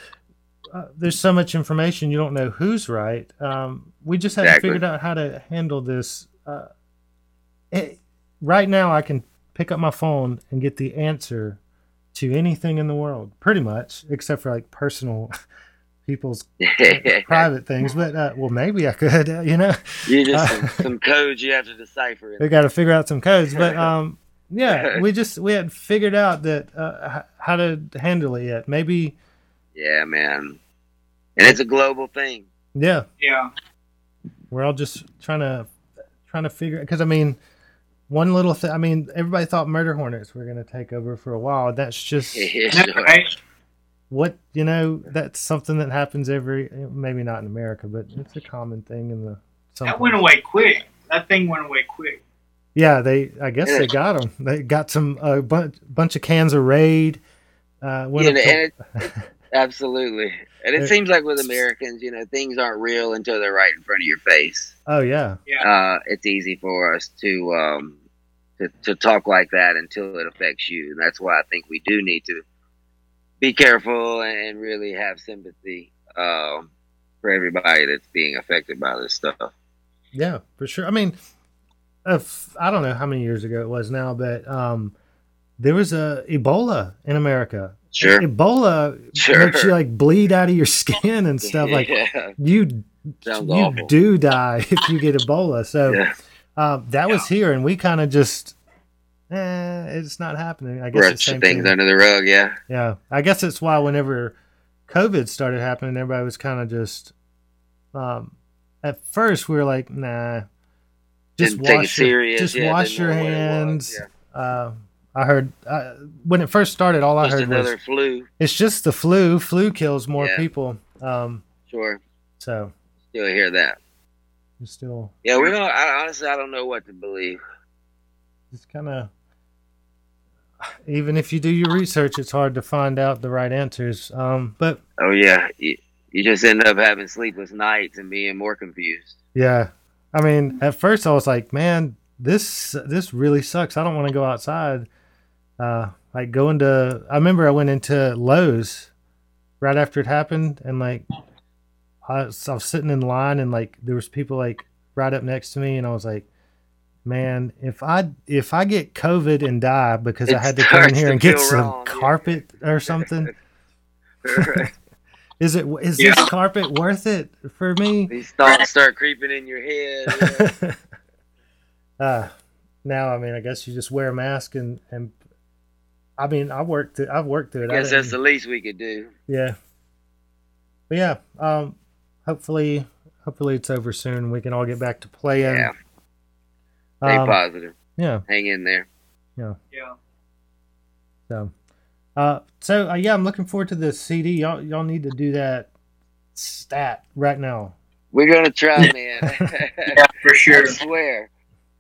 uh, there's so much information you don't know who's right. Um, we just haven't Exactly. figured out how to handle this. Uh, it, right now, I can pick up my phone and get the answer to anything in the world, pretty much, except for like personal people's private things. But uh, well, maybe I could. Uh, you know, you just Uh, some, some codes you have to decipher. we got to figure out some codes. But um, yeah, we just we had figured out that uh, how to handle it yet. Maybe Yeah, man. And it's a global thing. yeah, Yeah. we're all just trying to trying to figure because I mean. One little thing. I mean, everybody thought murder hornets were going to take over for a while. That's just Yeah, sure. Right. what you know. That's something that happens every. Maybe not in America, but it's a common thing in the. Some That went away quick. That thing went away quick. Yeah, they. I guess Yeah. they got them. They got some a bunch bunch of cans of Raid. Uh, went You up know, to- and it, it- absolutely. And it It- seems like with Americans, you know, things aren't real until they're right in front of your face. oh yeah, Yeah. Uh, it's easy for us to um, to to talk like that until it affects you, and that's why I think we do need to be careful and really have sympathy um, for everybody that's being affected by this stuff. yeah, for sure. I mean, if, I don't know how many years ago it was now, but um, there was a Ebola in America. Sure. Ebola Sure. makes you like bleed out of your skin and stuff. Like yeah, you, sounds you awful. do die if you get Ebola. So Yeah. um, that was here, and we kind of just, eh, it's not happening. I guess Brush it's the same things thing. under the rug. Yeah, Yeah, I guess it's why whenever COVID started happening, everybody was kind of just. Um, at first, we were like, "Nah, just Didn't wash your, serious. just Yeah, wash your know what it was. hands." Yeah. Uh, I heard uh, when it first started, all I heard another was, flu. "It's just the flu. Flu kills more Yeah. people." Um, Sure, so still hear that. you still Yeah, we don't. I, honestly, I don't know what to believe. It's kind of. Even if you do your research, it's hard to find out the right answers. Um, but Oh yeah, you, you just end up having sleepless nights and being more confused. Yeah. I mean, at first I was like, man, this this really sucks. I don't want to go outside. Uh like going to I remember I went into Lowe's right after it happened and like I was, I was sitting in line and like there was people like right up next to me and I was like, man, if I if I get COVID and die because I had to come in here and get some wrong, yeah. carpet or something, is it is Yeah. this carpet worth it for me? These thoughts start creeping in your head. yeah. uh, now, I mean, I guess you just wear a mask and and I mean, I worked it. I've worked through it. I guess that's the least we could do. yeah. But yeah, um, hopefully, hopefully it's over soon. We can all get back to playing. Yeah, stay Um, positive. yeah. Hang in there. Yeah. Yeah. So, uh, so uh, yeah, I'm looking forward to the CD. Y'all, y'all need to do that stat right now. We're gonna try, man. Yeah, for sure. I swear.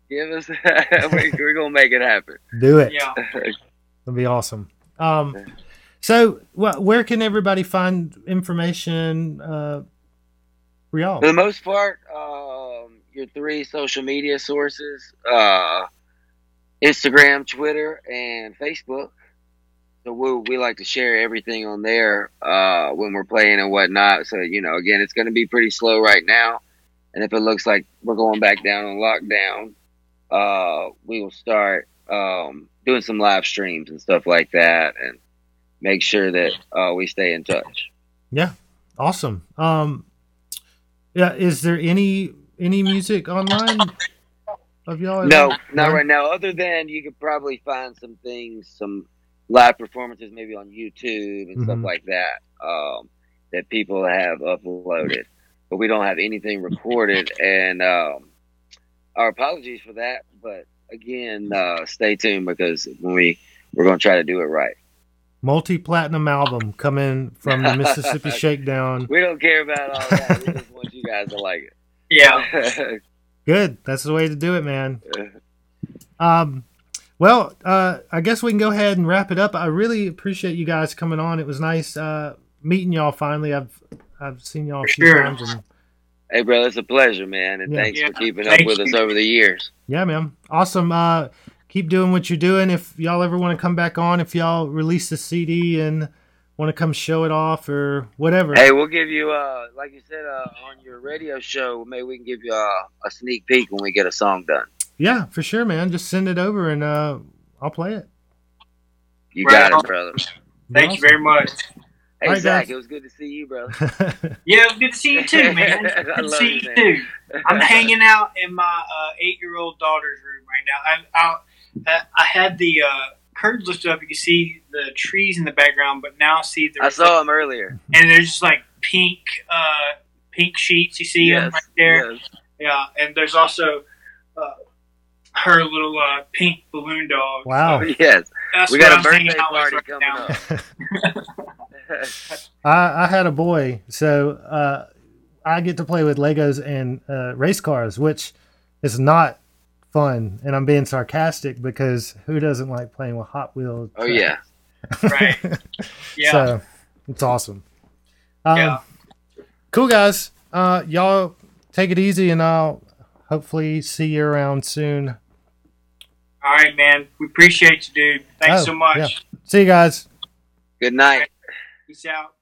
Give us. we- we're gonna make it happen. Do it. Yeah. That'd be awesome. Um, so wh- where can everybody find information uh, for y'all? For the most part, um, your three social media sources: uh, Instagram, Twitter, and Facebook. So we we like to share everything on there uh, when we're playing and whatnot. So you know, again, it's going to be pretty slow right now, and if it looks like we're going back down on lockdown, uh, we will start um, doing some live streams and stuff like that, and make sure that uh, we stay in touch. Yeah. Awesome. Um, yeah, is there any any music online of y'all? No, No? not right now. Other than you could probably find some things, some live performances, maybe on YouTube and stuff Mhm. like that, um, that people have uploaded. But we don't have anything recorded, and um, our apologies for that. But again, uh, stay tuned because when we we're going to try to do it right. Multi platinum album coming from the Mississippi Shakedown. We don't care about all that. we just want you guys to like Yeah. Good. That's the way to do it, man. Um, well, uh, I guess we can go ahead and wrap it up. I really appreciate you guys coming on. It was nice uh, meeting y'all finally. I've I've seen y'all a few Sure. times, and hey, brother, it's a pleasure, man, and Yeah. thanks Yeah, for keeping up thank with us over the years. yeah, man, awesome. Uh, keep doing what you're doing. If y'all ever want to come back on, if y'all release the CD and want to come show it off or whatever, Hey, we'll give you, uh, like you said, uh, on your radio show, maybe we can give you uh, a sneak peek when we get a song done. yeah, for sure, man. Just send it over and uh, I'll play it. You Right got on. it, brother. Thank you very much. Hey, All right, Zach, guys. it was good to see you, brother. Yeah, it was good to see you too, man. I Good to love see you, you man. too. I'm hanging out in my uh, eight-year-old daughter's room right now. I, I, I had the uh, curtains lifted up. You can see the trees in the background, but now see the I saw him earlier. and there's just like pink, uh, pink sheets. You see them right there. yes. Yeah, and there's also uh, her little uh, pink balloon dog. Wow. So Yes, that's we got a I'm hanging birthday party right coming now. up. I, I had a boy, so uh, I get to play with Legos and uh, race cars, which is not fun, and I'm being sarcastic because who doesn't like playing with Hot Wheels? Oh yeah. Right. Yeah. So it's awesome. Um, yeah. Cool guys. Uh, y'all take it easy, and I'll hopefully see you around soon. All right, man. We appreciate you, dude. Thanks Oh, so much. yeah. See you guys. Good night. Peace out.